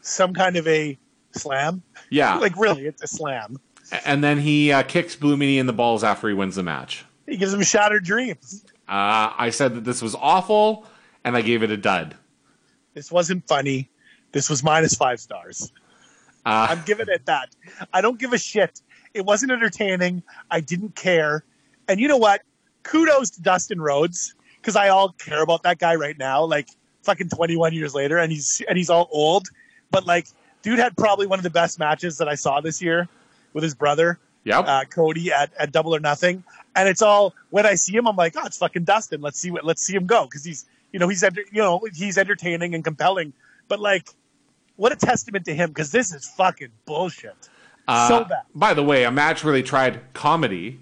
some kind of a slam. Yeah. (laughs) Like really, it's a slam. and then he uh, kicks Blue Meanie in the balls after he wins the match. He gives him shattered dreams. Uh, I said that this was awful, and I gave it a dud. This wasn't funny. This was minus five stars. Uh, I'm giving it that. I don't give a shit. It wasn't entertaining. I didn't care. And you know what? Kudos to Dustin Rhodes because I all care about that guy right now. Like fucking 21 years later, and he's and he's all old. But like, dude had probably one of the best matches that I saw this year with his brother Yep. uh, Cody at, at Double or Nothing. And it's all when I see him, I'm like, oh, it's fucking Dustin. Let's see what let's see him go because he's you know he's you know he's entertaining and compelling. But like, what a testament to him because this is fucking bullshit. So bad. By the way, a match where they tried comedy.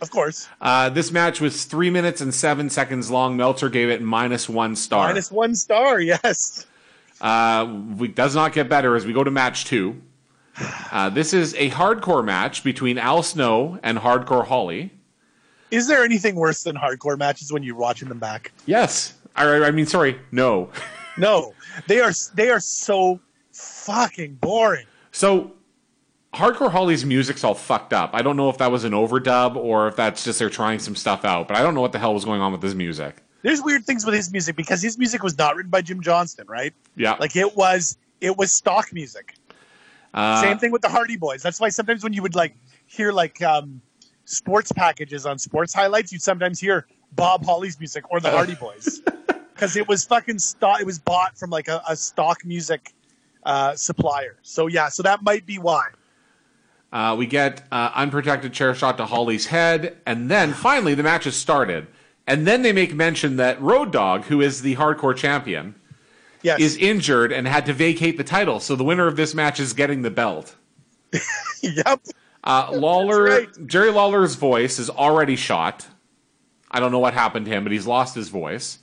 Of course. Uh, this match was three minutes and seven seconds long. Meltzer gave it minus one star. Minus one star, yes. Uh, we, does not get better as we go to match two. Uh, this is a hardcore match between Al Snow and Hardcore Holly. Is there anything worse than hardcore matches when you're watching them back? Yes. I, I mean, sorry, no. No. They are they are so fucking boring. So, Hardcore Holly's music's all fucked up. I don't know if that was an overdub or if that's just they're trying some stuff out, but I don't know what the hell was going on with his music. There's weird things with his music because his music was not written by Jim Johnston, right? Yeah. Like it was it was stock music. Uh, Same thing with the Hardy Boys. That's why sometimes when you would like hear like um, sports packages on sports highlights, you'd sometimes hear Bob Holly's music or the (laughs) Hardy Boys because it was fucking stock. It was bought from like a, a stock music uh, supplier. So yeah, so that might be why. Uh, we get uh, unprotected chair shot to Holly's head, and then (sighs) finally the match is started. And then they make mention that Road Dog, who is the hardcore champion, Yes. is injured and had to vacate the title. So the winner of this match is getting the belt. (laughs) yep. Uh, Lawler, right. Jerry Lawler's voice is already shot. I don't know what happened to him, but he's lost his voice.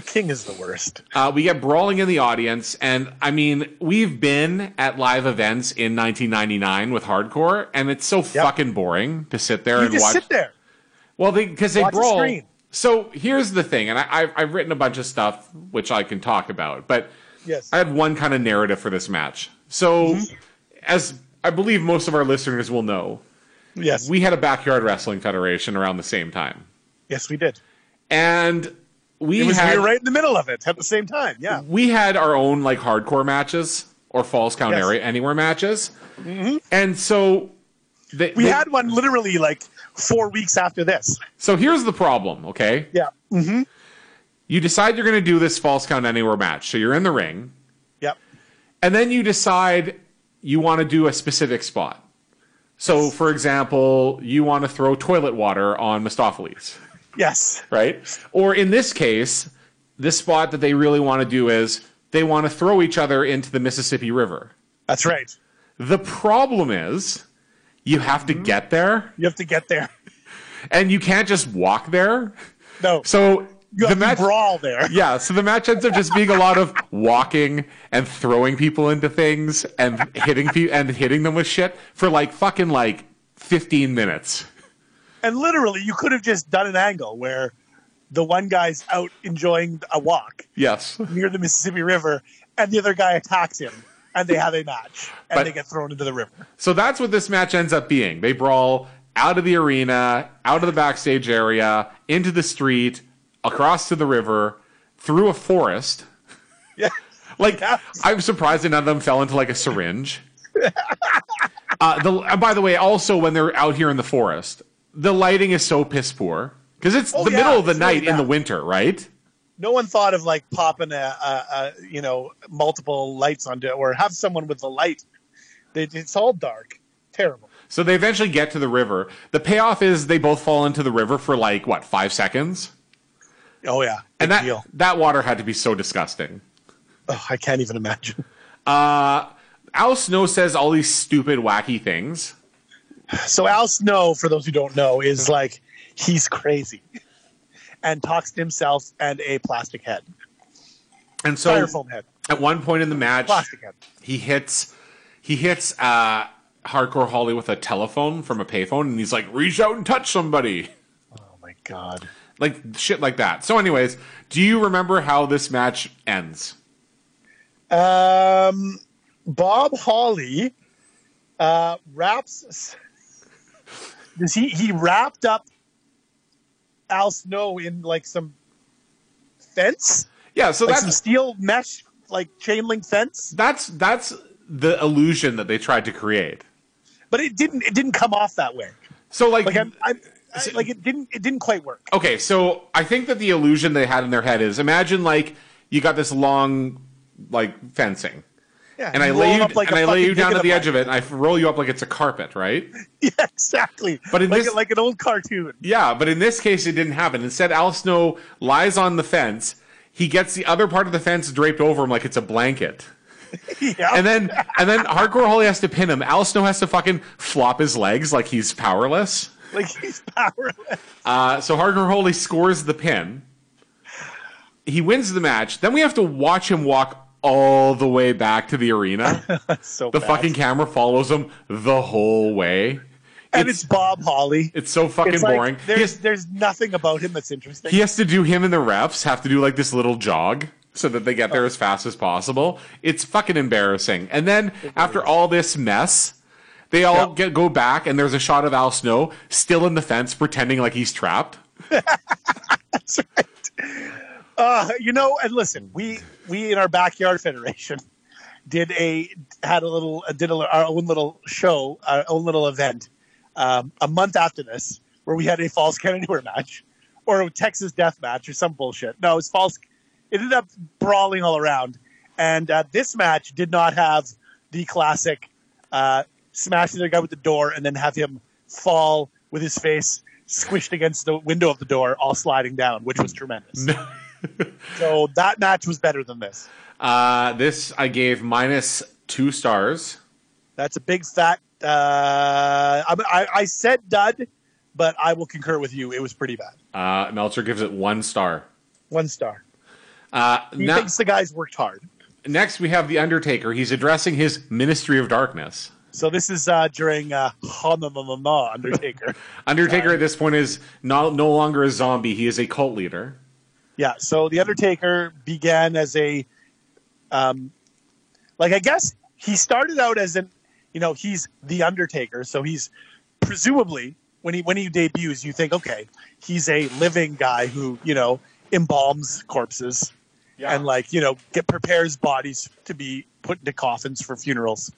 The King is the worst. Uh, we get brawling in the audience, and I mean, we've been at live events in 1999 with hardcore, and it's so fucking boring to sit there You and just watch. sit there. Well, because they, Watch the brawl. screen. So here's the thing, and I, I've, I've written a bunch of stuff which I can talk about, but Yes. I had one kind of narrative for this match. So, Mm-hmm. as I believe most of our listeners will know, yes. we had a backyard wrestling federation around the same time, yes, we did. and we was had we were right in the middle of it at the same time. Yeah. we had our own like hardcore matches or false count Yes. area anywhere matches, and so they, We they- had one literally like four weeks after this. So here's the problem, okay? Yeah. Mm-hmm. You decide you're going to do this false count anywhere match. So you're in the ring, Yep. and then you decide you want to do a specific spot. So, for example, you want to throw toilet water on Mistopheles, Yes. right? Or in this case, this spot that they really want to do is they want to throw each other into the Mississippi River. That's right. The problem is you have to mm-hmm. get there, You have to get there. and you can't just walk there. No. So you the match to brawl there. Yeah, so the match ends up just being a lot of walking and throwing people into things and hitting people and hitting them with shit for like fucking like 15 minutes. And literally, you could have just done an angle where the one guy's out enjoying a walk Yes. near the Mississippi River, and the other guy attacks him, and they have a match, and But- they get thrown into the river. So that's what this match ends up being. They brawl out of the arena, out of the backstage area, into the street, across to the river, through a forest. Yeah. (laughs) Like, Yes. I'm surprised none of them fell into like a syringe. (laughs) uh, the, by the way, also when they're out here in the forest, the lighting is so piss poor because it's Oh, the yeah, middle of the night in the winter, right? No one thought of like popping a, a, a you know multiple lights onto it, or have someone with the light. It, it's all dark, terrible. So they eventually get to the river. The payoff is they both fall into the river for like what five seconds, Oh yeah, and that deal. that water had to be so disgusting. Oh, I can't even imagine. Uh, Al Snow says all these stupid, wacky things. So Al Snow, for those who don't know, is like he's crazy, and talks to himself and a plastic head, And so styrofoam head, at one point in the match, plastic head. he hits he hits uh, Hardcore Holly with a telephone from a payphone, and he's like, "Reach out and touch somebody." Oh my god. Like shit like that. So, anyways, do you remember how this match ends? Um, Bob Holly uh, wraps. Does he he wrapped up Al Snow in like some fence, Yeah, so like that's some steel mesh, like chain link fence? that's that's the illusion that they tried to create. But it didn't. It didn't come off that way. So, like, Like I'm, I'm I, like it didn't. It didn't quite work. okay, so I think that the illusion they had in their head is imagine like you got this long like fencing. Yeah, And I lay you like and I lay you down to the edge of it, and I roll you up like it's a carpet, right? (laughs) Yeah, exactly. But in like, this- like an old cartoon. Yeah, but in this case, it didn't happen. Instead, Al Snow lies on the fence. He gets the other part of the fence draped over him like it's a blanket. (laughs) yeah. And then and then Hardcore Holly has to pin him. Al Snow has to fucking flop his legs like he's powerless. like he's powerless. Uh, so Hardcore Holly scores the pin. He wins the match. Then we have to watch him walk all the way back to the arena. (laughs) So the bad. fucking camera follows him the whole way. and it's, Bob Holly. It's so fucking It's like, boring. There's has, there's nothing about him that's interesting. he has to do him and the refs have to do like this little jog so that they get there oh. as fast as possible. It's fucking embarrassing. And then after all this mess, they all Yeah. get go back and there's a shot of Al Snow still in the fence pretending like he's trapped. (laughs) That's right. Uh, you know, and listen, we we in our backyard federation did a had a little did a, our own little show, our own little event um, a month after this, where we had a false count anywhere match or a Texas death match or some bullshit. No, it was false. It ended up brawling all around, and uh, this match did not have the classic uh, the guy with the door and then have him fall with his face squished against the window of the door, all sliding down, which was tremendous. So that match was better than this. Uh, this I gave minus two stars. That's a big fat. Uh, I, I, I said dud, but I will concur with you. It was pretty bad. Uh, Meltzer gives it one star. One star. Uh, He now- thinks the guys worked hard. next, we have the Undertaker. He's addressing his Ministry of Darkness. So this is uh, during uh, Undertaker. (laughs) Undertaker at this point is no, no longer a zombie. He is a cult leader. Yeah, so the Undertaker began as a, um, like I guess he started out as an, you know, he's the Undertaker, so he's presumably when he when he debuts, you think, okay, he's a living guy who you know embalms corpses and like you know get prepares bodies to be put into coffins for funerals,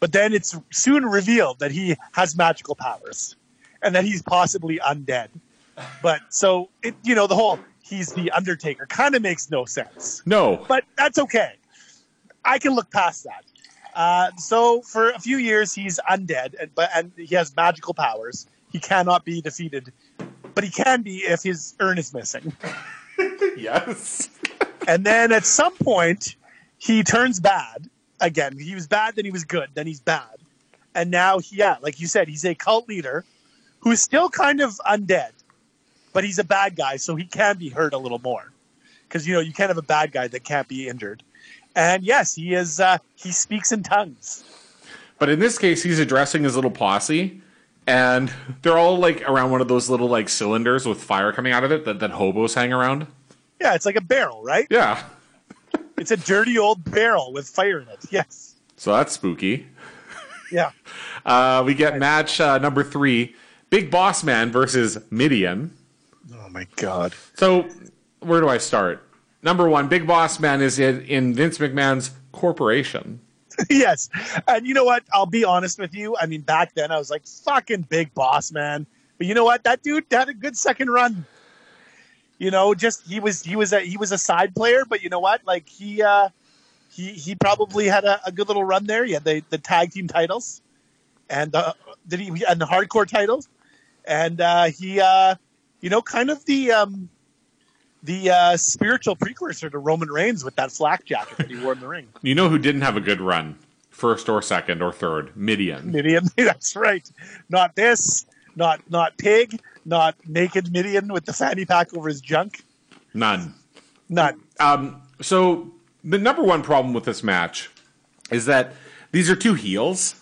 but then it's soon revealed that he has magical powers and that he's possibly undead. But so it, you know, the whole he's the Undertaker kind of makes no sense. No, But that's okay. I can look past that. Uh, so for a few years he's undead, and, but and he has magical powers. He cannot be defeated, but he can be if his urn is missing. (laughs) yes. And then at some point he turns bad again. He was bad, then he was good, then he's bad, and now he, yeah, like you said, he's a cult leader who's still kind of undead, but he's a bad guy, so he can be hurt a little more. Because you know you can't have a bad guy that can't be injured. And yes, he is. Uh, he speaks in tongues. But in this case, he's addressing his little posse, and they're all like around one of those little like cylinders with fire coming out of it that, that hobos hang around. Yeah, it's like a barrel, right? Yeah. (laughs) It's a dirty old barrel with fire in it. Yes. So that's spooky. Yeah. (laughs) Uh, we get match uh, number three Big Boss Man versus Mideon. Oh my god. So where do I start? Number one, Big Boss Man is in, in Vince McMahon's corporation. (laughs) yes. And you know what? I'll be honest with you. I mean, back then I was like, fucking big boss, man. But you know what? That dude had a good second run. You know, just he was he was a he was a side player, but you know what? Like he uh he he probably had a, a good little run there. He had the, the tag team titles and uh did he and the hardcore titles. And uh he uh you know kind of the um the uh spiritual precursor to Roman Reigns with that flak jacket that he wore in the ring. You know who didn't have a good run? First or second or third? Mideon. Mideon. (laughs) That's right. Not this. Not not pig. Not naked Mideon with the fanny pack over his junk. None. None. Um, so the number one problem with this match is that these are two heels.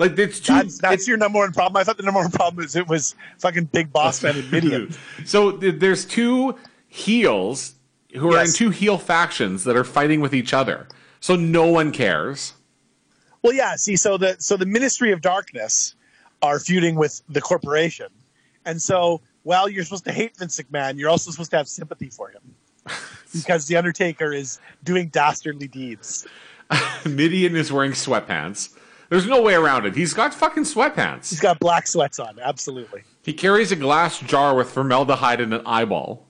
Like it's two. That's that's it's- your number one problem. I thought the number one problem was it was fucking big boss man and Mideon. (laughs) so th- there's two heels who are in two heel factions that are fighting with each other. So no one cares. Well, yeah. See, so the so the Ministry of Darkness are feuding with the corporation, and so while you're supposed to hate Vince McMahon, you're also supposed to have sympathy for him (laughs) because the Undertaker is doing dastardly deeds. (laughs) Mideon is wearing sweatpants. There's no way around it. He's got fucking sweatpants. He's got black sweats on. Absolutely. He carries a glass jar with formaldehyde in an eyeball.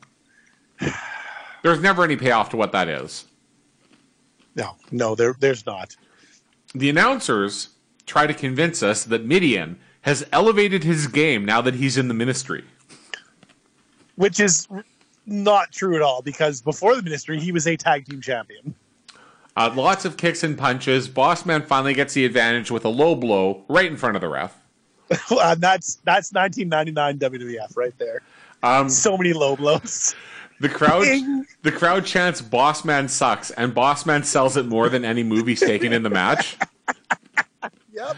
There's never any payoff to what that is. No, no, there there's not. The announcers try to convince us that Mideon has elevated his game now that he's in the ministry. which is not true at all because before the ministry he was a tag team champion Uh, lots of kicks and punches. Bossman finally gets the advantage with a low blow right in front of the ref. (laughs) and that's that's 1999 WWF right there. Um, So many low blows. the crowd, Ding. the crowd chants "Bossman sucks," and Bossman sells it more than any movies taken in the match. (laughs) Yep.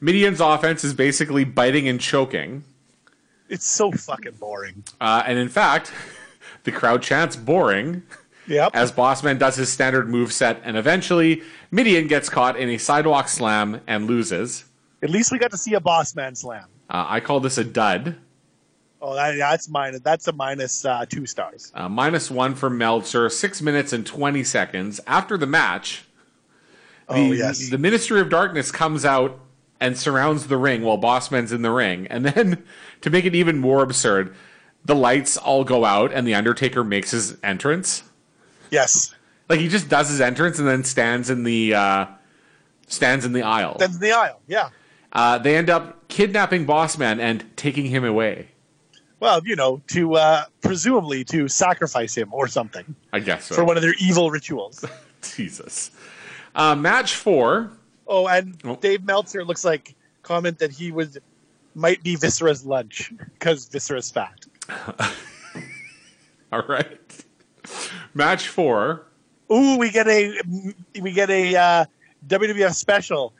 Mideon's offense is basically biting and choking, It's so fucking boring. uh, and in fact, (laughs) the crowd chants "boring." Yep. as Bossman does his standard move set, and eventually Mideon gets caught in a sidewalk slam and loses. At least we got to see a Bossman slam. Uh, I call this a dud. Oh, that, that's minus. That's a minus uh, two stars. Uh, minus one for Meltzer, six minutes and 20 seconds. After the match, the, Oh, yes. the Ministry of Darkness comes out and surrounds the ring while Bossman's in the ring. And then, (laughs) to make it even more absurd, the lights all go out and The Undertaker makes his entrance. Yes. Like he just does his entrance and then stands in the uh, stands in the aisle. Stands in the aisle. Yeah. Uh, they end up kidnapping Bossman and taking him away. Well, you know, to uh, presumably to sacrifice him or something I guess so. for one of their evil rituals. (laughs) Jesus. Uh, match four. Oh, and Oh. Dave Meltzer looks like comment that he would might be Viscera's lunch because Viscera's fat. (laughs) All right. Match four. Ooh, we get a we get a uh, WWF special.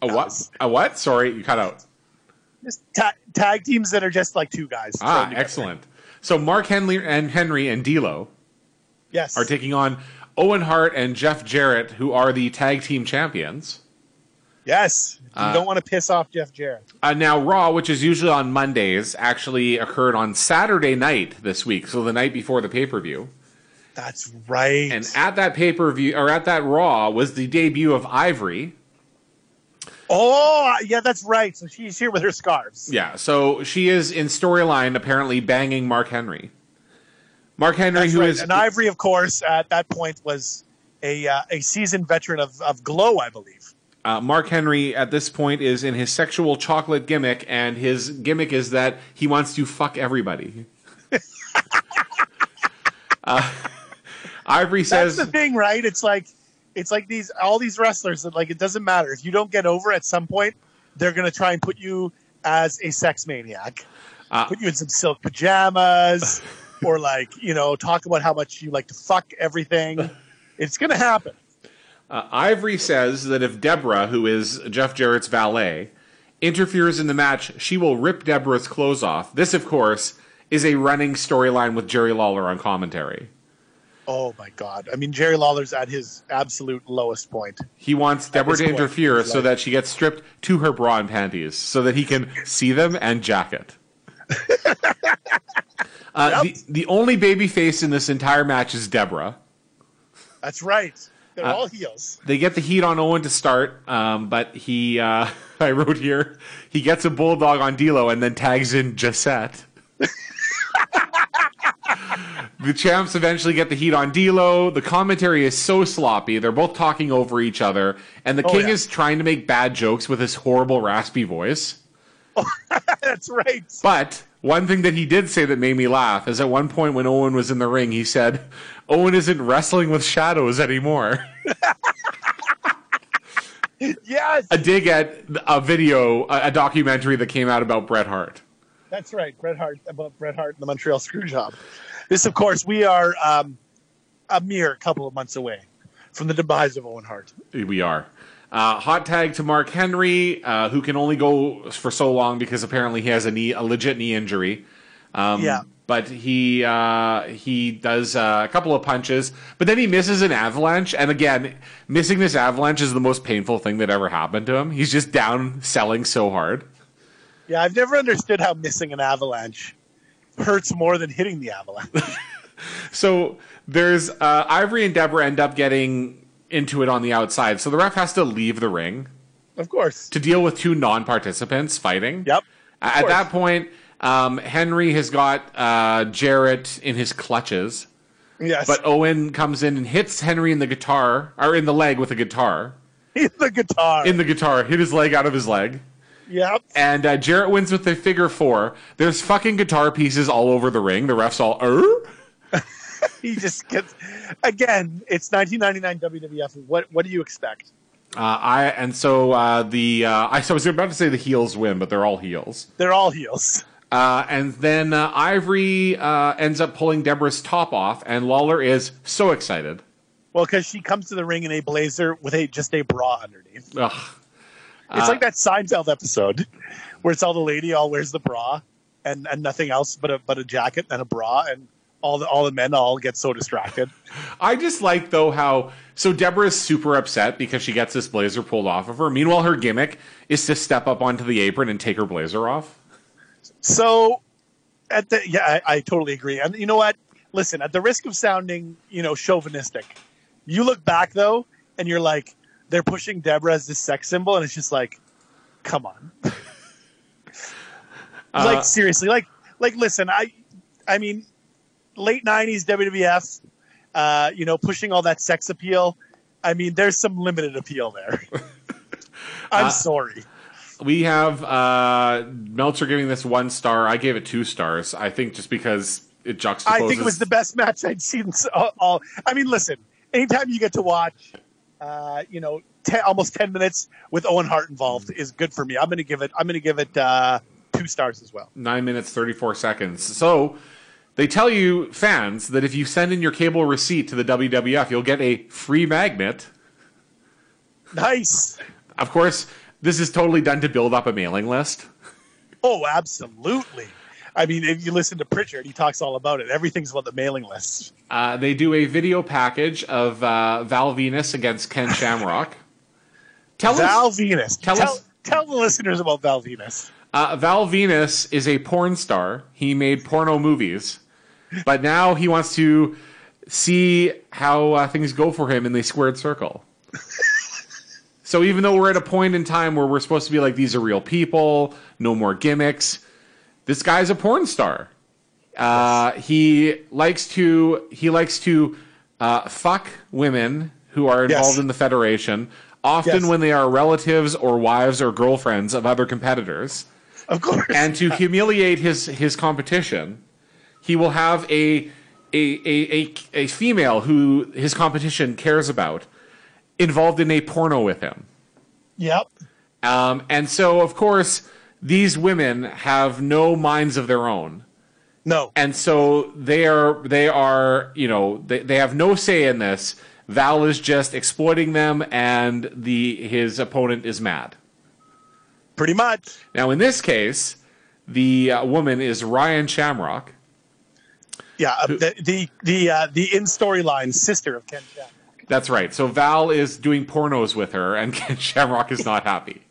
A what? A what? Sorry, you cut out. Just ta- tag teams that are just like two guys. Ah, excellent. So Mark Henry and Henry and D'Lo Yes. are taking on Owen Hart and Jeff Jarrett, who are the tag team champions. yes. You Uh, don't want to piss off Jeff Jarrett. Uh, now, Raw, which is usually on Mondays, actually occurred on Saturday night this week, so the night before the pay per view. That's right. And at that pay per view, or at that Raw, was the debut of Ivory. oh, yeah, that's right. So she's here with her scarves. Yeah, so she is in storyline apparently banging Mark Henry. Mark Henry, That's who right. is and Ivory, of course, at that point was a uh, a seasoned veteran of, of Glow, I believe. Uh, Mark Henry at this point is in his sexual chocolate gimmick, and his gimmick is that he wants to fuck everybody. (laughs) uh, Ivory That's says, the thing, right? It's like it's like these all these wrestlers that like it doesn't matter if you don't get over at some point, they're gonna try and put you as a sex maniac, Uh, put you in some silk pajamas, (laughs) or like you know talk about how much you like to fuck everything. It's gonna happen. Uh, Ivory says that if Debra, who is Jeff Jarrett's valet, interferes in the match, she will rip Debra's clothes off. This, of course, is a running storyline with Jerry Lawler on commentary. Oh my god! I mean, Jerry Lawler's at his absolute lowest point. He wants Debra to point, interfere so like- that she gets stripped to her bra and panties so that he can see them and jacket. (laughs) uh, Yep. the, the only baby face in this entire match is Debra. That's right. (laughs) They're Uh, all heels. They get the heat on Owen to start, um, but he, uh, (laughs) I wrote here, he gets a bulldog on D'Lo and then tags in Gisette. (laughs) the champs eventually get the heat on D'Lo. The commentary is so sloppy; they're both talking over each other, and the Oh, king yeah. is trying to make bad jokes with his horrible raspy voice. (laughs) That's right. But one thing that he did say that made me laugh is at one point when Owen was in the ring, he said, "Owen isn't wrestling with shadows anymore." (laughs) Yes, a dig at a video, a, a documentary that came out about Bret Hart. that's right. Bret Hart about Bret Hart and the Montreal Screwjob. This, of course, we are um, a mere couple of months away from the demise of Owen Hart. We are. Uh, hot tag to Mark Henry, uh, who can only go for so long because apparently he has a knee, a legit knee injury. Um, Yeah. But he uh, he does uh, a couple of punches, but then he misses an avalanche. And again, missing this avalanche is the most painful thing that ever happened to him. He's just down selling so hard. Yeah, I've never understood how missing an avalanche hurts more than hitting the avalanche. (laughs) So there's uh, Ivory and Debra end up getting into it on the outside. So the ref has to leave the ring of course. to deal with two non-participants fighting. Yep. At course. that point, um, Henry has got uh, Jarrett in his clutches, Yes. but Owen comes in and hits Henry in the guitar or in the leg with a guitar. (laughs) In the guitar. In the guitar, hit his leg out of his leg. yep. And uh, Jarrett wins with the figure four. There's fucking guitar pieces all over the ring. The refs all, er? (laughs) he just gets again. It's 1999 WWF. What what do you expect? Uh, I and so uh, the uh, I was about to say the heels win, but they're all heels. They're all heels. Uh, and then uh, Ivory uh, ends up pulling Debra's top off, and Lawler is so excited. Well, because she comes to the ring in a blazer with a just a bra underneath. Ugh. It's like that Seinfeld episode where it's all the lady all wears the bra and, and nothing else but a but a jacket and a bra and all the all the men all get so distracted. I just like though how so Debra is super upset because she gets this blazer pulled off of her. Meanwhile, her gimmick is to step up onto the apron and take her blazer off. So at the yeah, I, I totally agree. And you know what? Listen, at the risk of sounding, you know, chauvinistic, you look back though and you're like, they're pushing Debra as this sex symbol, and it's just like, come on. (laughs) Uh, like seriously, like like listen, I I mean, late '90s WWF, uh, you know, pushing all that sex appeal. I mean, there's some limited appeal there. (laughs) I'm Uh, sorry. We have uh, Meltzer giving this one star. I gave it two stars. I think just because it juxtaposes. I think it was the best match I'd seen. All, all I mean, listen, anytime you get to watch, uh, you know, ten, almost ten minutes with Owen Hart involved is good for me. I'm going to give it. I'm going to give it uh, two stars as well. nine minutes thirty four seconds. So they tell you fans that if you send in your cable receipt to the WWF, you'll get a free magnet. Nice. Of course, this is totally done to build up a mailing list. Oh, absolutely. I mean, if you listen to Pritchard, he talks all about it. Everything's about the mailing list. Uh, they do a video package of uh, Val Venis against Ken (laughs) Shamrock. Tell us Val us, Venis. tell Tell, us- tell the listeners about Val Venis. uh, Val Venis is a porn star. He made porno movies, but now he wants to see how uh, things go for him in the squared circle. (laughs) so even though we're at a point in time where we're supposed to be like these are real people, no more gimmicks, this guy's a porn star. Uh, he likes to he likes to uh, fuck women who are involved Yes. in the federation, often Yes. when they are relatives or wives or girlfriends of other competitors. Of course. And to (laughs) humiliate his his competition, he will have a a, a, a, a female who his competition cares about involved in a porno with him. yep. Um, and so, of course, these women have no minds of their own. No. And so they are they are you know they, they have no say in this. Val is just exploiting them, and the his opponent is mad. Pretty much. Now, in this case, the uh, woman is Ryan Shamrock. Yeah. uh, The the the, uh, the in storyline sister of Ken Shamrock. That's right. So Val is doing pornos with her, and (laughs) Ken Shamrock is not happy.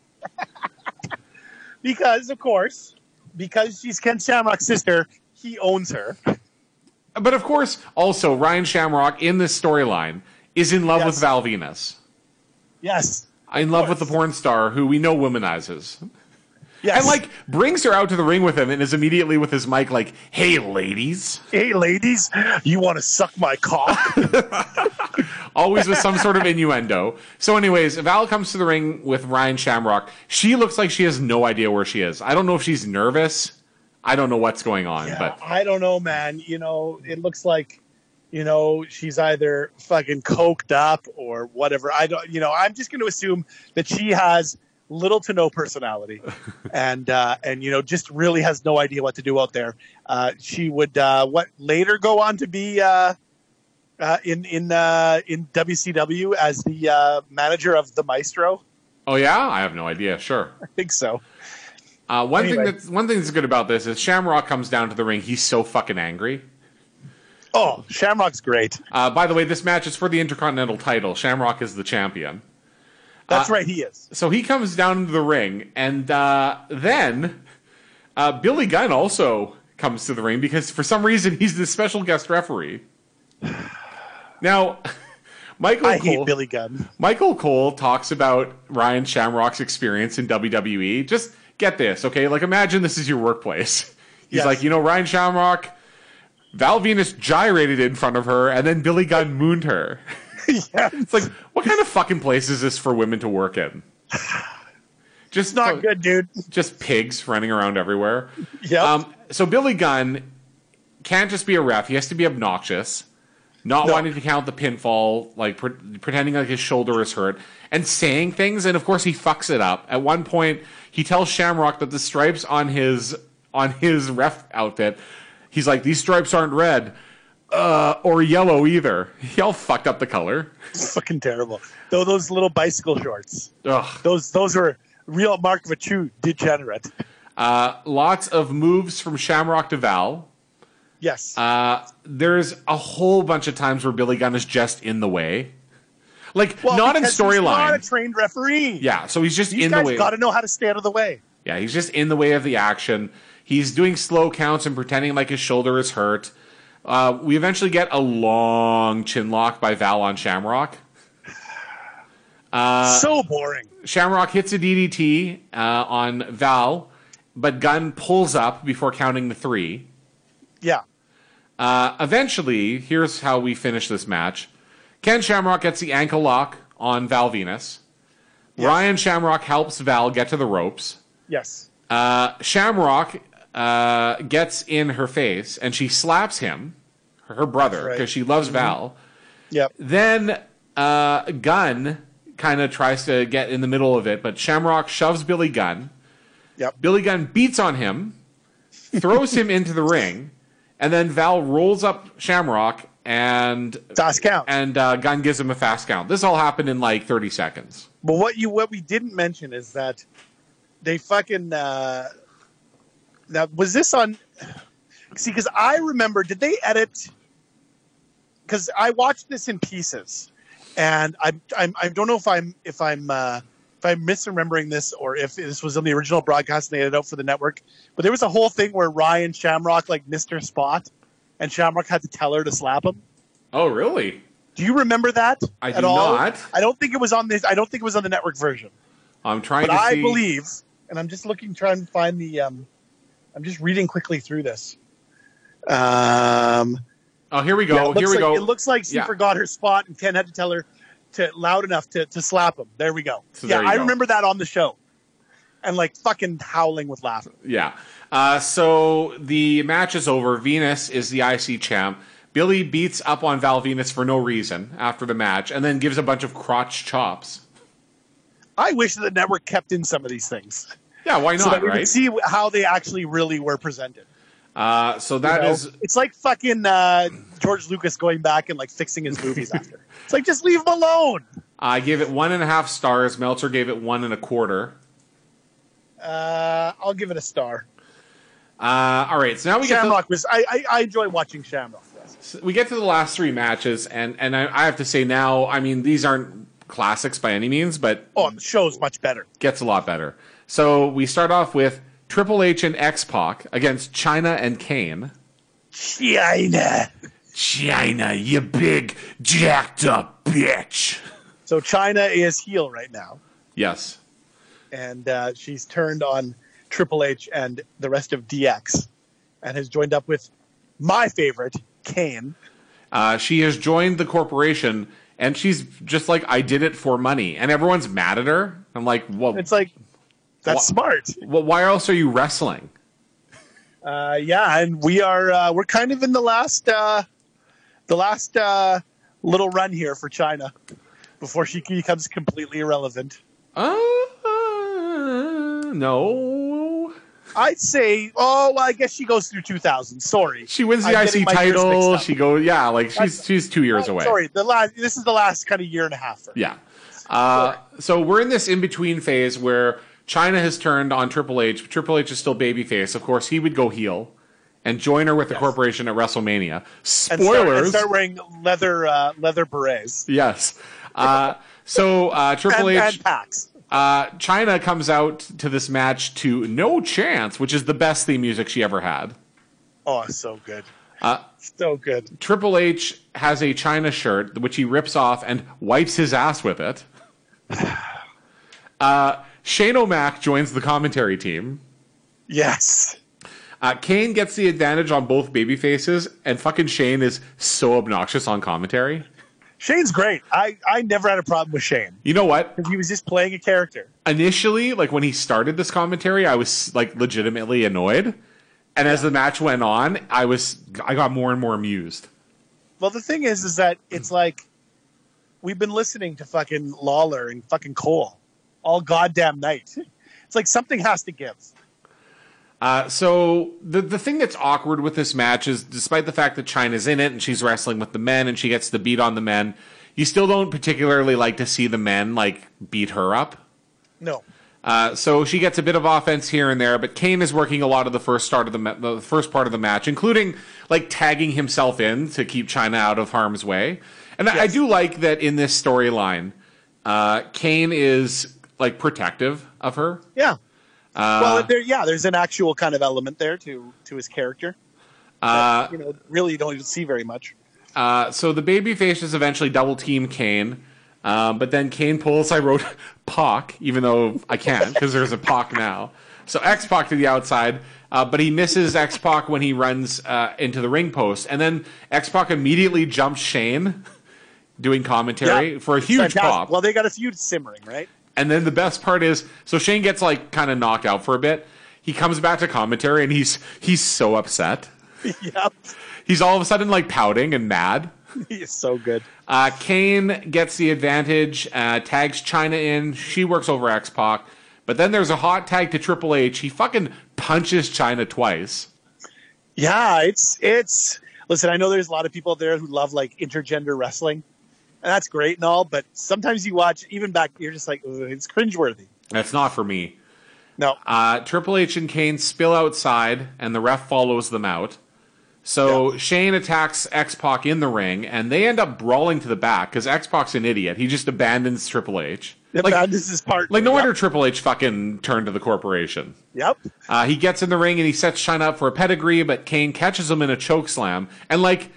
Because of course, because she's Ken Shamrock's sister, he owns her. But of course, also Ryan Shamrock in this storyline is in love Yes. with Val Venis, Yes. in love with the porn star who we know womanizes, Yes. and like brings her out to the ring with him, and is immediately with his mic like, "Hey, ladies," hey ladies, you want to suck my cock? (laughs) always with some sort of innuendo. So, anyways, Val comes to the ring with Ryan Shamrock. She looks like she has no idea where she is. I don't know if she's nervous. I don't know what's going on, Yeah, but I don't know, man. You know, it looks like, you know, she's either fucking coked up or whatever. I don't, you know, I'm just going to assume that she has little to no personality, (laughs) and uh, and you know, just really has no idea what to do out there. Uh, she would uh, what later go on to be uh, uh, in in uh, in WCW as the uh, manager of the Maestro. oh yeah, I have no idea. Sure. (laughs) I think so. Uh, one Anyway. thing that's one thing that's good about this is Shamrock comes down to the ring. He's so fucking angry. Oh, Shamrock's great. Uh, by the way, this match is for the Intercontinental title. Shamrock is the champion. That's Uh, right, he is. So he comes down into the ring, and uh, then uh, Billy Gunn also comes to the ring because for some reason he's the special guest referee. (sighs) Now, (laughs) Michael I Cole, hate Billy Gunn. Michael Cole talks about Ryan Shamrock's experience in WWE. Just get this, okay? Like, imagine this is your workplace. (laughs) He's Yes. like, you know, Ryan Shamrock, Val Venis gyrated in front of her, and then Billy Gunn mooned her. (laughs) (laughs) yeah. It's like, what kind of fucking place is this for women to work in? Just not good, dude. Just pigs running around everywhere. Yeah. Um, so Billy Gunn can't just be a ref; he has to be obnoxious. not No. wanting to count the pinfall, like pre- pretending like his shoulder is hurt, and saying things. And of course, he fucks it up. At one point, he tells Shamrock that the stripes on his on his ref outfit, he's like, "These stripes aren't red." Uh, or yellow either. Y'all fucked up the color. (laughs) fucking terrible. Though those little bicycle shorts, Ugh. those those were real mark of a true degenerate. Uh, lots of moves from Shamrock to Val. Yes. Uh, there's a whole bunch of times where Billy Gunn is just in the way. Like, Well, not in storyline. he's Not a trained referee. Yeah, so he's just These in the way. got to know how to stay out of the way. Yeah, he's just in the way of the action. He's doing slow counts and pretending like his shoulder is hurt. Uh, we eventually get a long chin lock by Val on Shamrock. Uh, so boring. Shamrock hits a DDT uh, on Val, but Gunn pulls up before counting the three. Yeah. Uh, eventually, here's how we finish this match. Ken Shamrock gets the ankle lock on Val Venis. Ryan Shamrock helps Val get to the ropes. Yes. Uh, Shamrock uh, gets in her face and she slaps him, her brother, That's right. because she loves Val. Yep. Then uh, Gunn kind of tries to get in the middle of it, but Shamrock shoves Billy Gunn. Yep. Billy Gunn beats on him, throws him into the ring, and then Val rolls up Shamrock and Fast count. and uh, Gunn gives him a fast count. This all happened in like 30 seconds. But what you what we didn't mention is that they fucking uh now was this on see because I remember did they edit because I watched this in pieces and I I'm, I don't know if I'm if I'm uh, if I'm misremembering this or if this was on the original broadcast and they edited out for the network but there was a whole thing where Ryan Shamrock like missed her spot and Shamrock had to tell her to slap him. Oh, really? Do you remember that I at do all? not. I don't think it was on this. I don't think it was on the network version. I'm trying But to I see. believe, and I'm just looking, trying to find the. Um, I'm just reading quickly through this. Um, Oh, here we go. yeah, it looks here we like, go. It looks like she Yeah. forgot her spot, and Ken had to tell her to loud enough to, to slap him. There we go. So yeah, I go. remember that on the show, and like fucking howling with laughter. Yeah. Uh, so the match is over. Venis is the IC champ. Billy beats up on Val Venis for no reason after the match, and then gives a bunch of crotch chops. I wish that the network kept in some of these things, (laughs) Yeah, why so not? that we right? could see how they actually really were presented. uh, so you know? is it's like fucking uh, George Lucas going back and like fixing his movies (laughs) after. It's like just leave him alone. I gave it one and a half stars. Meltzer gave it one and a quarter. Uh, I'll give it a star. Uh, all right, so now we get to, Shamrock was. I, I, I enjoy watching Shamrock. We get to the last three matches, and and I, I have to say now, I mean these aren't classics by any means, but Oh, the show's much better. gets a lot better. So we start off with Triple H and X Pac against Chyna and Kane. Chyna. Chyna, you big jacked up bitch. So Chyna is heel right now, Yes. and uh, she's turned on Triple H and the rest of DX, and has joined up with my favorite Kane. Uh, she has joined the corporation and she's just like, I did it for money. And everyone's mad at her. I'm like, well, It's like that's smart. well why else are you wrestling? Uh, yeah, and we are uh, we're kind of in the last uh, the last uh, little run here for Chyna before she becomes completely irrelevant. Uh, no. I'd say, oh, well, I guess she goes through 2000. Sorry, She wins the I'm IC title. She goes, yeah, like she's she's two years Oh, away. Sorry, the last. This is the last kind of year and a half. For. Yeah. Uh, so we're in this in between phase where Chyna has turned on Triple H. Triple H is still babyface. Of course, he would go heel and join her with the corporation at WrestleMania. And start, and Spoilers. start wearing leather uh, leather berets yes. Uh, so uh, Triple and, H, and packs. uh, Chyna comes out to this match to No Chance, which is the best theme music she ever had. Oh, so good, Uh, so good. Triple H has a Chyna shirt which he rips off and wipes his ass with it. (sighs) Uh, Shane O'Mac joins the commentary team. Yes, Uh, Kane gets the advantage on both baby faces, and fucking Shane is so obnoxious on commentary. Shane's great. I I never had a problem with Shane You know what? because he was just playing a character. Initially, like when he started this commentary, I was like legitimately annoyed, and as the match went on, I was I got more and more amused. Well, the thing is, is that it's like we've been listening to fucking Lawler and fucking Cole all goddamn night. (laughs) It's like something has to give. Uh, so the the thing that's awkward with this match is, despite the fact that Chyna's in it and she's wrestling with the men and she gets the beat on the men, you still don't particularly like to see the men like beat her up. No. Uh, so she gets a bit of offense here and there, but Kane is working a lot of the first start of the, ma- the first part of the match, including like tagging himself in to keep Chyna out of harm's way. And I, I do like that in this storyline, uh, Kane is like protective of her. Yeah. Uh, well, there, yeah, there's an actual kind of element there to to his character. uh, you know, really, you don't even see very much. Uh, so the baby faces eventually double team Kane, um, but then Kane pulls. I wrote (laughs) Pac, even though I can't because there's a Pac now. So X Pac to the outside, uh, but he misses X Pac when he runs uh, into the ring post, and then X Pac immediately jumps Shane, (laughs) doing commentary Yeah. for a huge Fantastic. pop. Well, they got a feud simmering, right? And then the best part is, so Shane gets like kind of knocked out for a bit. He comes back to commentary and he's he's so upset. (laughs) yep. He's all of a sudden like pouting and mad. (laughs) He is so good. Uh, Kane gets the advantage, uh, tags Chyna in. She works over X Pac. But then there's a hot tag to Triple H. He fucking punches Chyna twice. Yeah, it's it's. Listen, I know there's a lot of people out there who love like intergender wrestling, and that's great and all. But sometimes you watch, even back, you're just like, "Ugh, it's cringeworthy. That's not for me. No, Uh, Triple H and Kane spill outside, and the ref follows them out. So Shane attacks X Pac in the ring, and they end up brawling to the back because X Pac's an idiot. He just abandons Triple H. Like, and this is like no yep. wonder Triple H fucking turned to the corporation. Yep. Uh, he gets in the ring and he sets Chyna up for a pedigree, but Kane catches him in a choke slam. And like,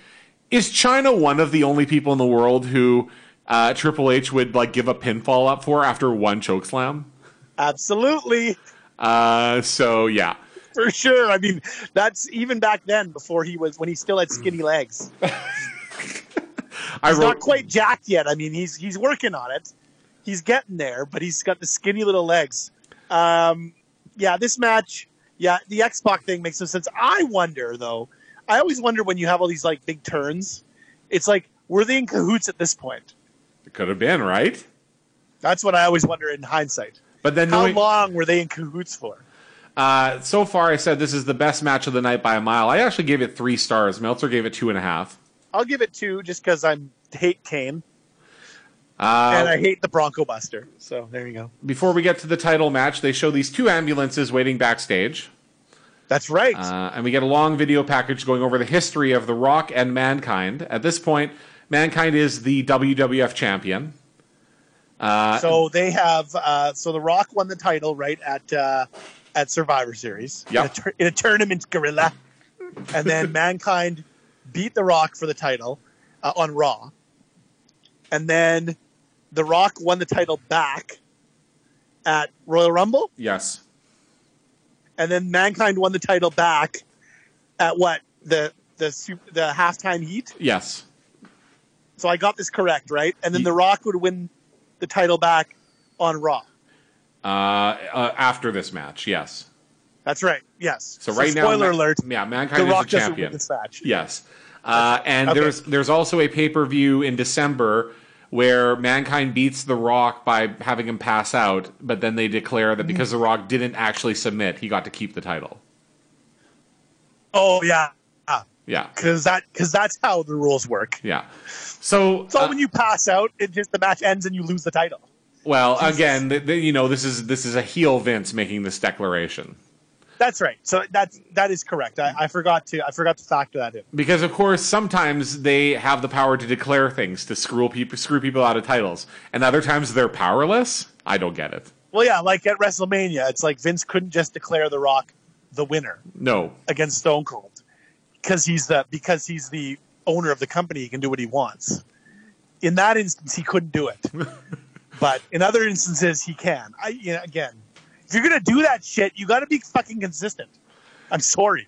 is Chyna one of the only people in the world who uh, Triple H would like give a pinfall up for after one choke slam? Absolutely, Uh, so yeah, for sure. I mean, that's even back then before he was when he still had skinny (laughs) legs. I He's wrote not quite jacked yet. I mean, he's he's working on it. He's getting there, but he's got the skinny little legs. Um, yeah, this match, yeah, the X Pac thing makes no sense. I wonder though. I always wonder when you have all these like big turns. It's like were they in cahoots at this point? it could have been right, That's what I always wonder in hindsight. but then How knowing, long were they in cahoots for? uh, so far I said this is the best match of the night by a mile. I actually gave it three stars. Meltzer gave it two and a half. I'll give it two just because I'm hate Kane Uh, and I hate the Bronco Buster. So there you go. before we get to the title match, they show these two ambulances waiting backstage. That's right. Uh, and we get a long video package going over the history of The Rock and Mankind. At this point, Mankind is the WWF champion. Uh, so they have uh, so the Rock won the title right at uh, at Survivor Series Yep. in, a tur- in a tournament gorilla, and then (laughs) Mankind beat the Rock for the title uh, on Raw, and then the Rock won the title back at Royal Rumble, yes. And then Mankind won the title back at what the the sup- the halftime heat. Yes. So I got this correct, right? And then Ye- the Rock would win the title back on Raw. Uh, uh, after this match, yes. That's right. Yes. So, right now, spoiler alert: Yeah, Mankind The is Rock the doesn't champion. win this match. Yes. Uh, and Okay. there's there's also a pay per view in December where Mankind beats The Rock by having him pass out, but then they declare that because The Rock didn't actually submit, he got to keep the title. Oh yeah, Yeah. because that because that's how the rules work. Yeah. So, So uh, when you pass out, it just the match ends and you lose the title. well, again, th- th- you know, this is this is a heel Vince making this declaration. That's right. So that's that is correct. I, I forgot to I forgot to factor that in. Because of course, sometimes they have the power to declare things to screw people screw people out of titles, and other times they're powerless. I don't get it. Well, yeah, like at WrestleMania, it's like Vince couldn't just declare The Rock the winner No. against Stone Cold because he's the because he's the owner of the company. He can do what he wants. In that instance, he couldn't do it, (laughs) but in other instances, he can. I you know, again, if you're gonna do that shit, you got to be fucking consistent. I'm sorry.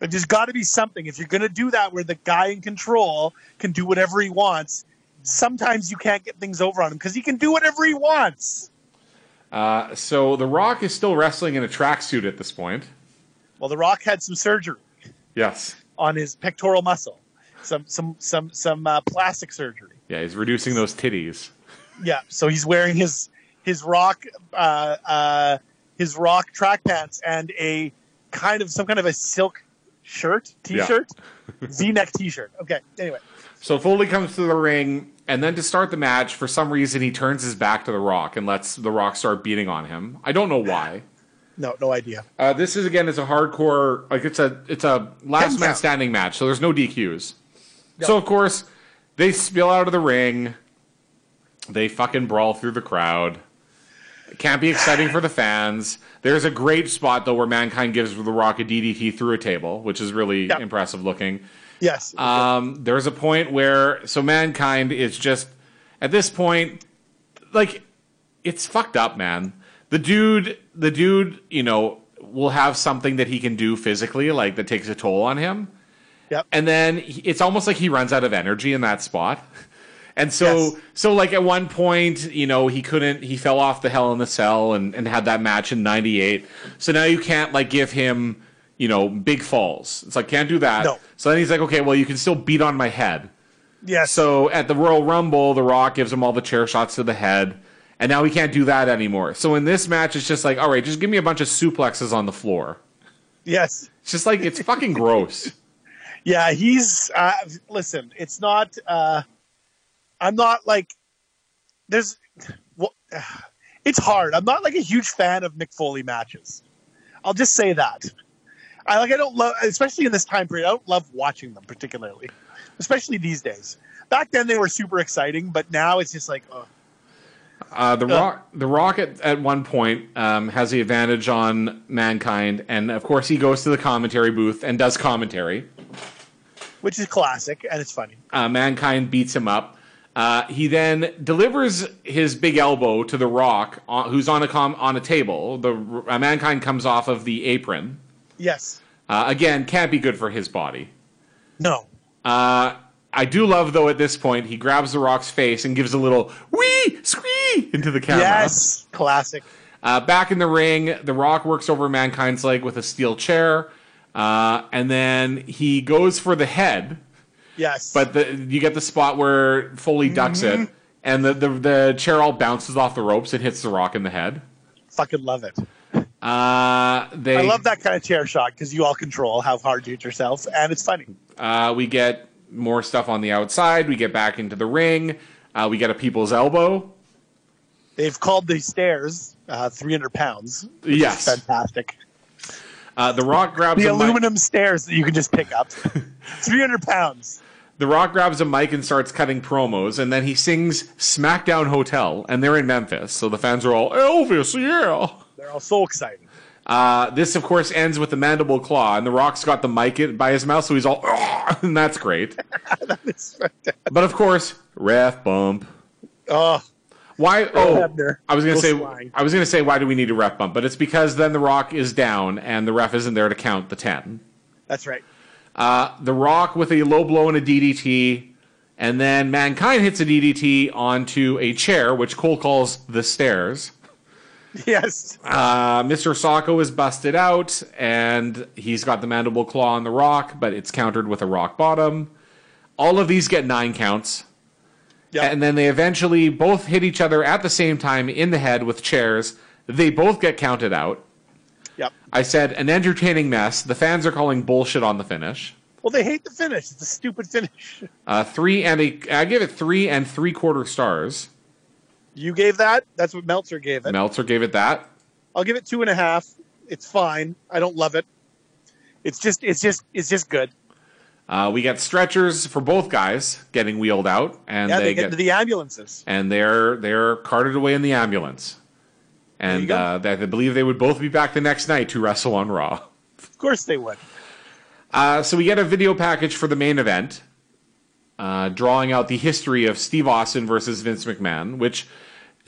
There's got to be something. If you're gonna do that, where the guy in control can do whatever he wants, sometimes you can't get things over on him because he can do whatever he wants. Uh, so The Rock is still wrestling in a tracksuit at this point. Well, The Rock had some surgery Yes. on his pectoral muscle. some some some some uh, plastic surgery. Yeah, he's reducing those titties. Yeah, so he's wearing his his rock uh, uh, his rock track pants and a kind of some kind of a silk shirt, t-shirt, V-neck t-shirt. Okay, anyway, So Foley comes to the ring, and then to start the match, for some reason he turns his back to the Rock and lets the Rock start beating on him. I don't know why. (sighs) no, no idea. Uh, this is again is a hardcore like it's a it's a last man standing match, so there's no DQs. So of course they spill out of the ring. They fucking brawl through the crowd. Can't be exciting for the fans. There's a great spot though where Mankind gives the Rock a DDT through a table, which is really Yeah. impressive looking. Yes, Um, there's a point where so mankind is just at this point, like it's fucked up, man. The dude, the dude, you know, will have something that he can do physically, like that takes a toll on him, yep. and then he, it's almost like he runs out of energy in that spot. (laughs) And so, Yes. so like at one point, you know, he couldn't, he fell off the Hell in the Cell and, and had that match in '98. So now you can't like give him, you know, big falls. It's like can't do that. No. So then he's like, okay, well, you can still beat on my head. yes. So at the Royal Rumble, The Rock gives him all the chair shots to the head, and now he can't do that anymore. So in this match, it's just like, all right, just give me a bunch of suplexes on the floor. yes. It's just like it's fucking gross. (laughs) Yeah, he's uh, listen. It's not. Uh, I'm not like. There's. Well, (sighs) it's hard. I'm not like a huge fan of Mick Foley matches. I'll just say that. I like. I don't love, especially in this time period. I don't love watching them particularly, especially these days. Back then they were super exciting, but now it's just like, oh, Uh, the Rock, the Rock at, at one point um, has the advantage on Mankind, and of course he goes to the commentary booth and does commentary. which is classic and it's funny. Uh, Mankind beats him up. Uh, he then delivers his big elbow to the Rock, on, who's on a com- on a table. The uh, Mankind comes off of the apron. Yes. Uh, again, can't be good for his body. No. Uh, I do love though at this point he grabs the Rock's face and gives a little wee squee into the camera. Yes. Classic. Uh, back in the ring, the Rock works over Mankind's leg with a steel chair, uh, and then he goes for the head. Yes. But the, you get the spot where Foley ducks Mm-hmm. it, and the, the the chair all bounces off the ropes and hits the Rock in the head. fucking love it. Uh, they I love that kind of chair shot because you all control how hard you hit yourself, and it's funny. Uh, we get more stuff on the outside. We get back into the ring. Uh, we get a people's elbow. They've called the stairs uh, 300 pounds. Yes. fantastic. Uh, the Rock grabs The a mic. aluminum stairs that you can just pick up. (laughs) 300 pounds. The Rock grabs a mic and starts cutting promos, and then he sings "SmackDown Hotel," and they're in Memphis, so the fans are all Elvis, yeah. They're all so excited. Uh, this, of course, ends with the mandible claw, and the Rock's got the mic by his mouth, so he's all, and that's great. (laughs) It's fantastic. But of course, ref bump. Oh, Why? Oh, Hebner. I was gonna say. flying. I was gonna say, why do we need a ref bump? But it's because then the Rock is down, and the ref isn't there to count the ten. that's right. Uh, the Rock with a low blow and a DDT, and then Mankind hits a DDT onto a chair, which Cole calls the stairs. Yes. Uh, Mr. Socko is busted out, and he's got the mandible claw on the Rock, but it's countered with a rock bottom. All of these get nine counts. Yeah. And then they eventually both hit each other at the same time in the head with chairs. They both get counted out. Yep. I said, an entertaining mess. The fans are calling bullshit on the finish. Well, they hate the finish. It's a stupid finish. Uh, three and a, I give it three and three quarter stars. You gave that. That's what Meltzer gave it. Meltzer gave it that. I'll give it two and a half. It's fine. I don't love it. It's just, it's just, it's just good. Uh, we get stretchers for both guys getting wheeled out, and Yeah, they, they get into the ambulances. and they're they're carted away in the ambulance. And uh, they believe they would both be back the next night to wrestle on Raw. Of course they would. Uh, so we get a video package for the main event, uh, drawing out the history of Steve Austin versus Vince McMahon, which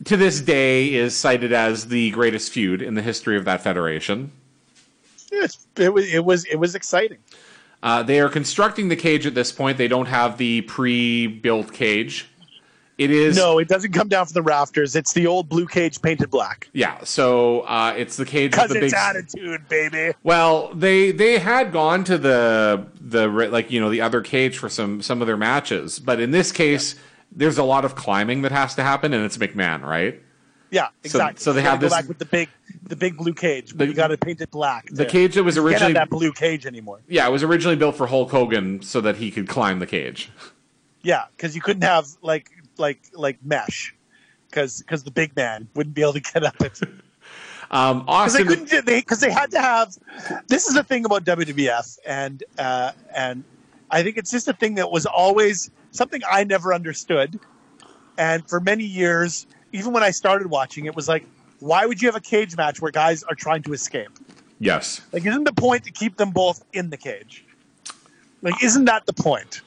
to this day is cited as the greatest feud in the history of that federation. It's, it was, it was, it was exciting. Uh, they are constructing the cage at this point. They don't have the pre-built cage. It is No, it doesn't come down from the rafters. It's the old blue cage painted black. yeah. So uh, it's the cage Because the it's big. attitude, baby. Well, they they had gone to the the like you know the other cage for some some of their matches, but in this case, there's a lot of climbing that has to happen, and it's McMahon, right? Yeah, exactly. so they You gotta have this- back with the big, the big blue cage. But The- you got to paint it black. The to- cage that was originally that blue cage anymore. yeah, it was originally built for Hulk Hogan so that he could climb the cage. Yeah, because you couldn't have like like like mesh, because because the big man wouldn't be able to get up it. (laughs) Um, Because they couldn't. They because they had to have. This is the thing about WWF, and uh, and I think it's just a thing that was always something I never understood, and for many years, even when I started watching, it was like, why would you have a cage match where guys are trying to escape? yes, Like, isn't the point to keep them both in the cage? Like, isn't that the point?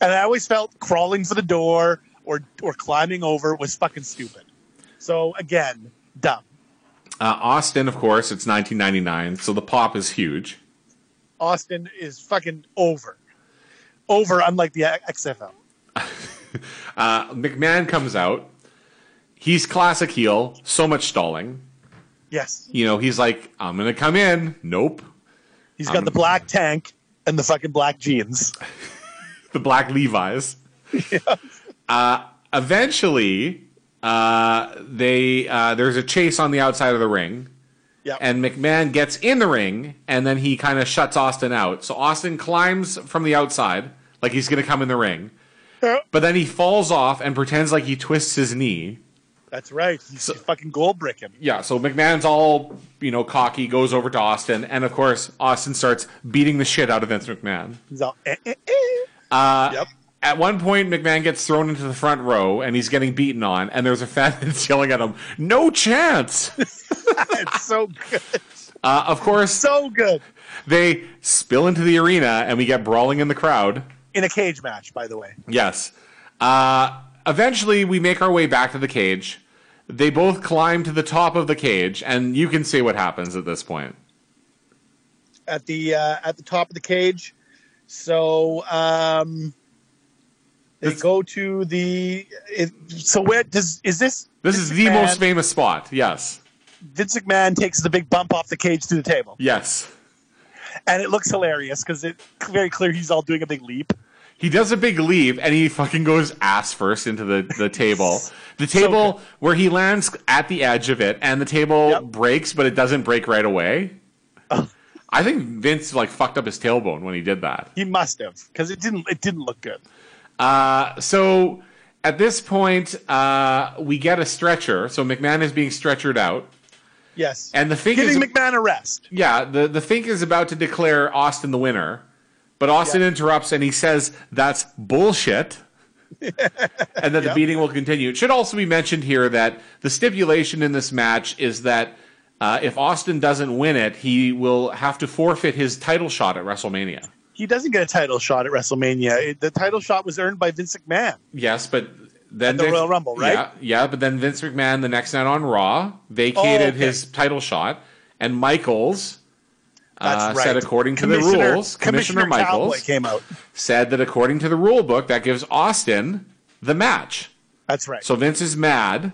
And I always felt crawling for the door or or climbing over was fucking stupid. So again, dumb. uh, Austin, of course, it's 1999, so the pop is huge. Austin is fucking over. Over, unlike the XFL. (laughs) Uh, McMahon comes out. He's classic heel. So much stalling. Yes. You know, he's like, I'm gonna come in. Nope. He's got Um, the black tank and the fucking black jeans. (laughs) the black Levi's. (laughs) Uh, eventually, uh, they uh, there's a chase on the outside of the ring, Yeah. and McMahon gets in the ring, and then he kind of shuts Austin out. So Austin climbs from the outside, like he's going to come in the ring, but then he falls off and pretends like he twists his knee. That's right. He's fucking gold bricking. Yeah, so McMahon's all you know cocky, goes over to Austin, and of course Austin starts beating the shit out of Vince McMahon. He's all eh, eh, eh. Uh, Yep. At one point, McMahon gets thrown into the front row and he's getting beaten on, and there's a fan (laughs) that's yelling at him, "No chance!" (laughs) it's so good. Uh, of course, So good. they spill into the arena and we get brawling in the crowd. In a cage match, by the way. Yes. Uh, eventually, we make our way back to the cage. They both climb to the top of the cage, and you can see what happens at this point. At the uh, at the top of the cage. So um they This- go to the it, so where does is this This Vince is the McMahon- most famous spot. Yes. Vince McMahon takes the big bump off the cage to the table. Yes. And it looks hilarious because it's very clear he's all doing a big leap. He does a big leap and he fucking goes ass first into the, the table. (laughs) The table where he lands at the edge of it and the table Yep. breaks, but it doesn't break right away. (laughs) Oh. I think Vince like fucked up his tailbone when he did that. He must have because it didn't it didn't look good. Uh, so at this point, uh, we get a stretcher. So McMahon is being stretchered out. Yes. And the Fink is. giving is McMahon a rest. yeah, the the Fink is about to declare Austin the winner, but Austin Yeah. interrupts and he says that's bullshit. (laughs) and that the beating will continue. It should also be mentioned here that the stipulation in this match is that uh, if Austin doesn't win it, he will have to forfeit his title shot at WrestleMania. He doesn't get a title shot at WrestleMania. It- the title shot was earned by Vince McMahon. Yes, but then the Vince- Royal Rumble, right? Yeah, yeah, but then Vince McMahon the next night on Raw vacated Oh, okay. his title shot, and Michaels That's uh, right. said according to the rules, Commissioner, Cowboy Michaels came out. said that according to the rule book, that gives Austin the match. That's right. So Vince is mad,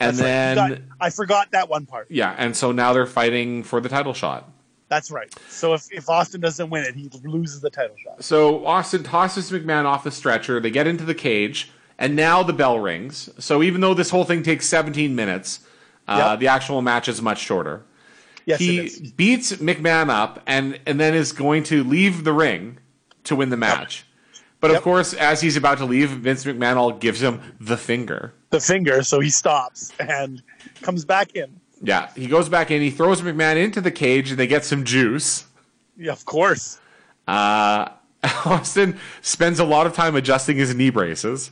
and That's then got- I forgot that one part. yeah, and so now they're fighting for the title shot. That's right. So if, if Austin doesn't win it, he loses the title shot. So Austin tosses McMahon off the stretcher. They get into the cage, and now the bell rings. So even though this whole thing takes 17 minutes, uh, Yep. the actual match is much shorter. Yes, he it is. beats McMahon up and and then is going to leave the ring to win the match. But of course, as he's about to leave, Vince McMahon all gives him the finger. The finger, so he stops and comes back in. Yeah, he goes back in. He throws McMahon into the cage, and they get some juice. Yeah, of course. Uh, (laughs) Austin spends a lot of time adjusting his knee braces.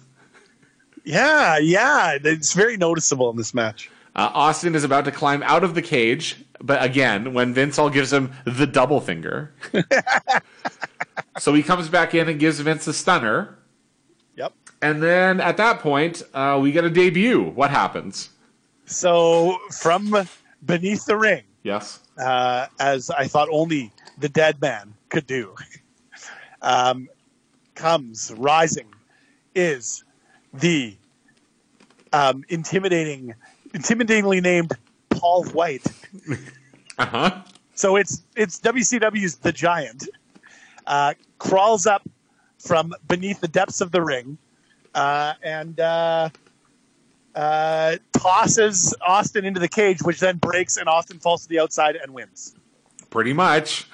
Yeah, yeah. It's very noticeable in this match. Uh, Austin is about to climb out of the cage, but again, when Vince all gives him the double finger. (laughs) so he comes back in and gives Vince a stunner. Yep. And then at that point, uh, we get a debut. What happens? So from beneath the ring, Yes. uh, as I thought only the dead man could do, um, comes rising is the um, intimidating, intimidatingly named Paul White. Uh huh. So it's it's WCW's The Giant uh, crawls up from beneath the depths of the ring uh, and uh, tosses Austin into the cage, which then breaks and Austin falls to the outside and wins. Pretty much.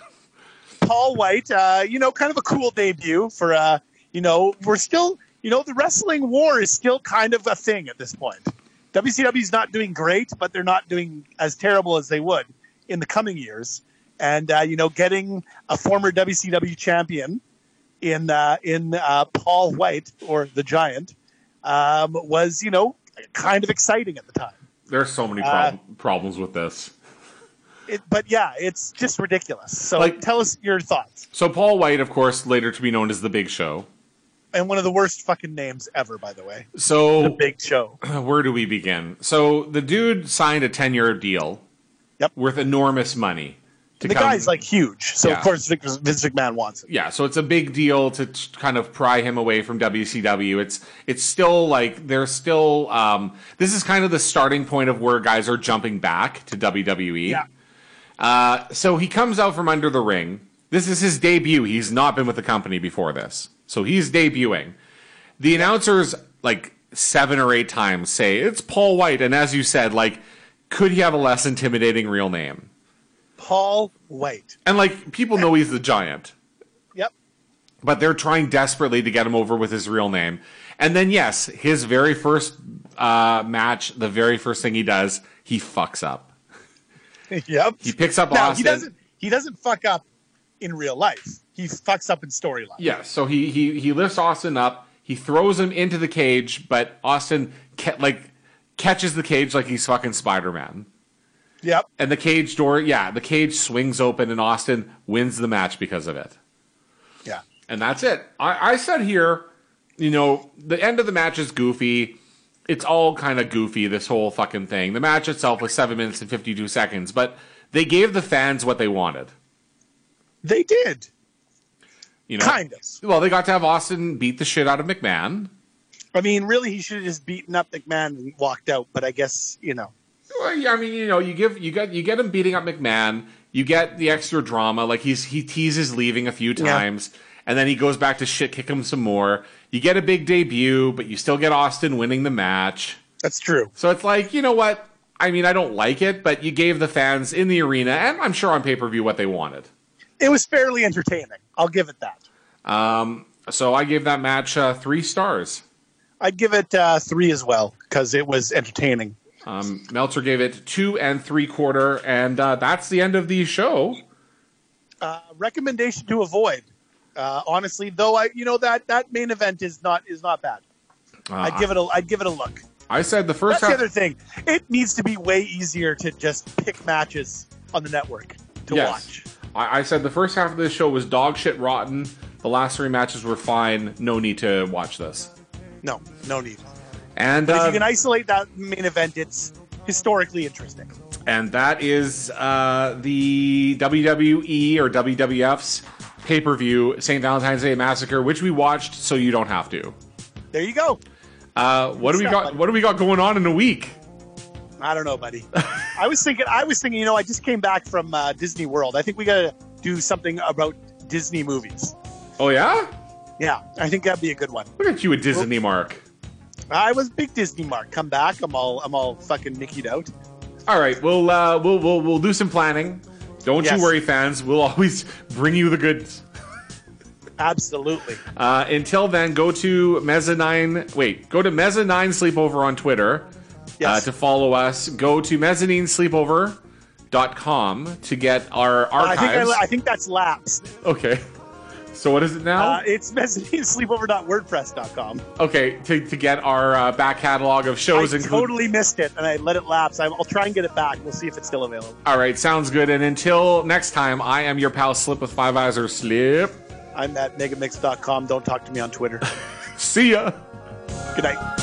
Paul White, uh, you know, kind of a cool debut for, uh, you know, we're still, you know, the wrestling war is still kind of a thing at this point. WCW's not doing great, but they're not doing as terrible as they would in the coming years. And, uh, you know, getting a former WCW champion in, uh, in uh, Paul White or the Giant um, was, you know, kind of exciting at the time. There's so many Uh, problems with this. It, but yeah, it's just ridiculous. So Like- tell us your thoughts. So Paul White, of course, later to be known as the Big Show. And one of the worst fucking names ever, by the way. So The Big Show. (clears throat) where do we begin? So the dude signed a 10 year deal Yep. worth enormous money. To The come- guy's like huge, so Yeah. of course Vince McMahon wants it. yeah, so it's a big deal to kind of pry him away from WCW. It's it's still like they're still um, this is kind of the starting point of where guys are jumping back to WWE. Yeah. Uh, so he comes out from under the ring. This is his debut. He's not been with the company before this, so he's debuting. The announcers like seven or eight times say it's Paul White, and as you said, like, could he have a less intimidating real name? Paul White. And like, people know he's the Giant Yep. but they're trying desperately to get him over with his real name. And then, yes, his very first uh, match, the very first thing he does, he fucks up. (laughs) yep. He picks up now Austin. he doesn't he doesn't fuck up in real life. He fucks up in storyline. Yeah, so he he he lifts Austin up. He throws him into the cage, but Austin ca- like catches the cage like he's fucking Spider Man. Yep. And the cage door, yeah, the cage swings open, and Austin wins the match because of it. Yeah. and that's it. I, I said here, you know, the end of the match is goofy. It's all kind of goofy, this whole fucking thing. The match itself was seven minutes and 52 seconds, but they gave the fans what they wanted. They did. You know, Kind of. Well, they got to have Austin beat the shit out of McMahon. I mean, really he should have just beaten up McMahon and walked out, but I guess, you know. Well, yeah, I mean, you know, you give you get you get him beating up McMahon. You get the extra drama, like he's he teases leaving a few times, and then he goes back to shit kick him some more. You get a big debut, but you still get Austin winning the match. That's true. So it's like, you know what? I mean, I don't like it, but you gave the fans in the arena, and I'm sure on pay per view, what they wanted. It was fairly entertaining. I'll give it that. So I gave that match uh, three stars. I'd give it uh, three as well because it was entertaining. Um, Meltzer gave it two and three quarter, and uh, that's the end of the show. Uh, recommendation to avoid. Uh, honestly, though, I you know that that main event is not is not bad. I'd give it a I'd give it a look. I said the first That's the half. other thing. It needs to be way easier to just pick matches on the network to Yes. watch. I, I said the first half of this show was dog shit rotten. The last three matches were fine. No need to watch this. No, no need. And But if uh, you can isolate that main event, it's historically interesting. and that is uh, the WWE or WWF's pay per view St. Valentine's Day Massacre, which we watched so you don't have to. There you go. Uh, what do we What's got? up, What do we got going on in a week? I don't know, buddy. (laughs) I was thinking. I was thinking. You know, I just came back from uh, Disney World. I think we got to do something about Disney movies. Oh yeah, Yeah, I think that'd be a good one. look at you, a Disney mark. I was big Disney mark. Come back. I'm all. I'm all fucking nickied out. All right, we'll uh, we'll we'll we'll do some planning. Don't Yes. you worry, fans. We'll always bring you the goods. Absolutely. Uh, until then, go to Mezzanine. Wait, go to Mezzanine Sleepover on Twitter uh, Yes. to follow us. Go to Mezzanine mezzaninesleepover.com to get our I think. archives. I, I think that's lapsed. okay. So what is it now? Uh, it's mezzaninesleepover.wordpress.com. okay, to, to get our uh, back catalog of I shows. include- totally missed it and I let it lapse. I- I'll try and get it back. We'll see if it's still available. All right, sounds good. And until next time, I am your pal Slip with Five Eyes or Slip. I'm at megamix.com. Don't talk to me on Twitter. (laughs) See ya. Good night.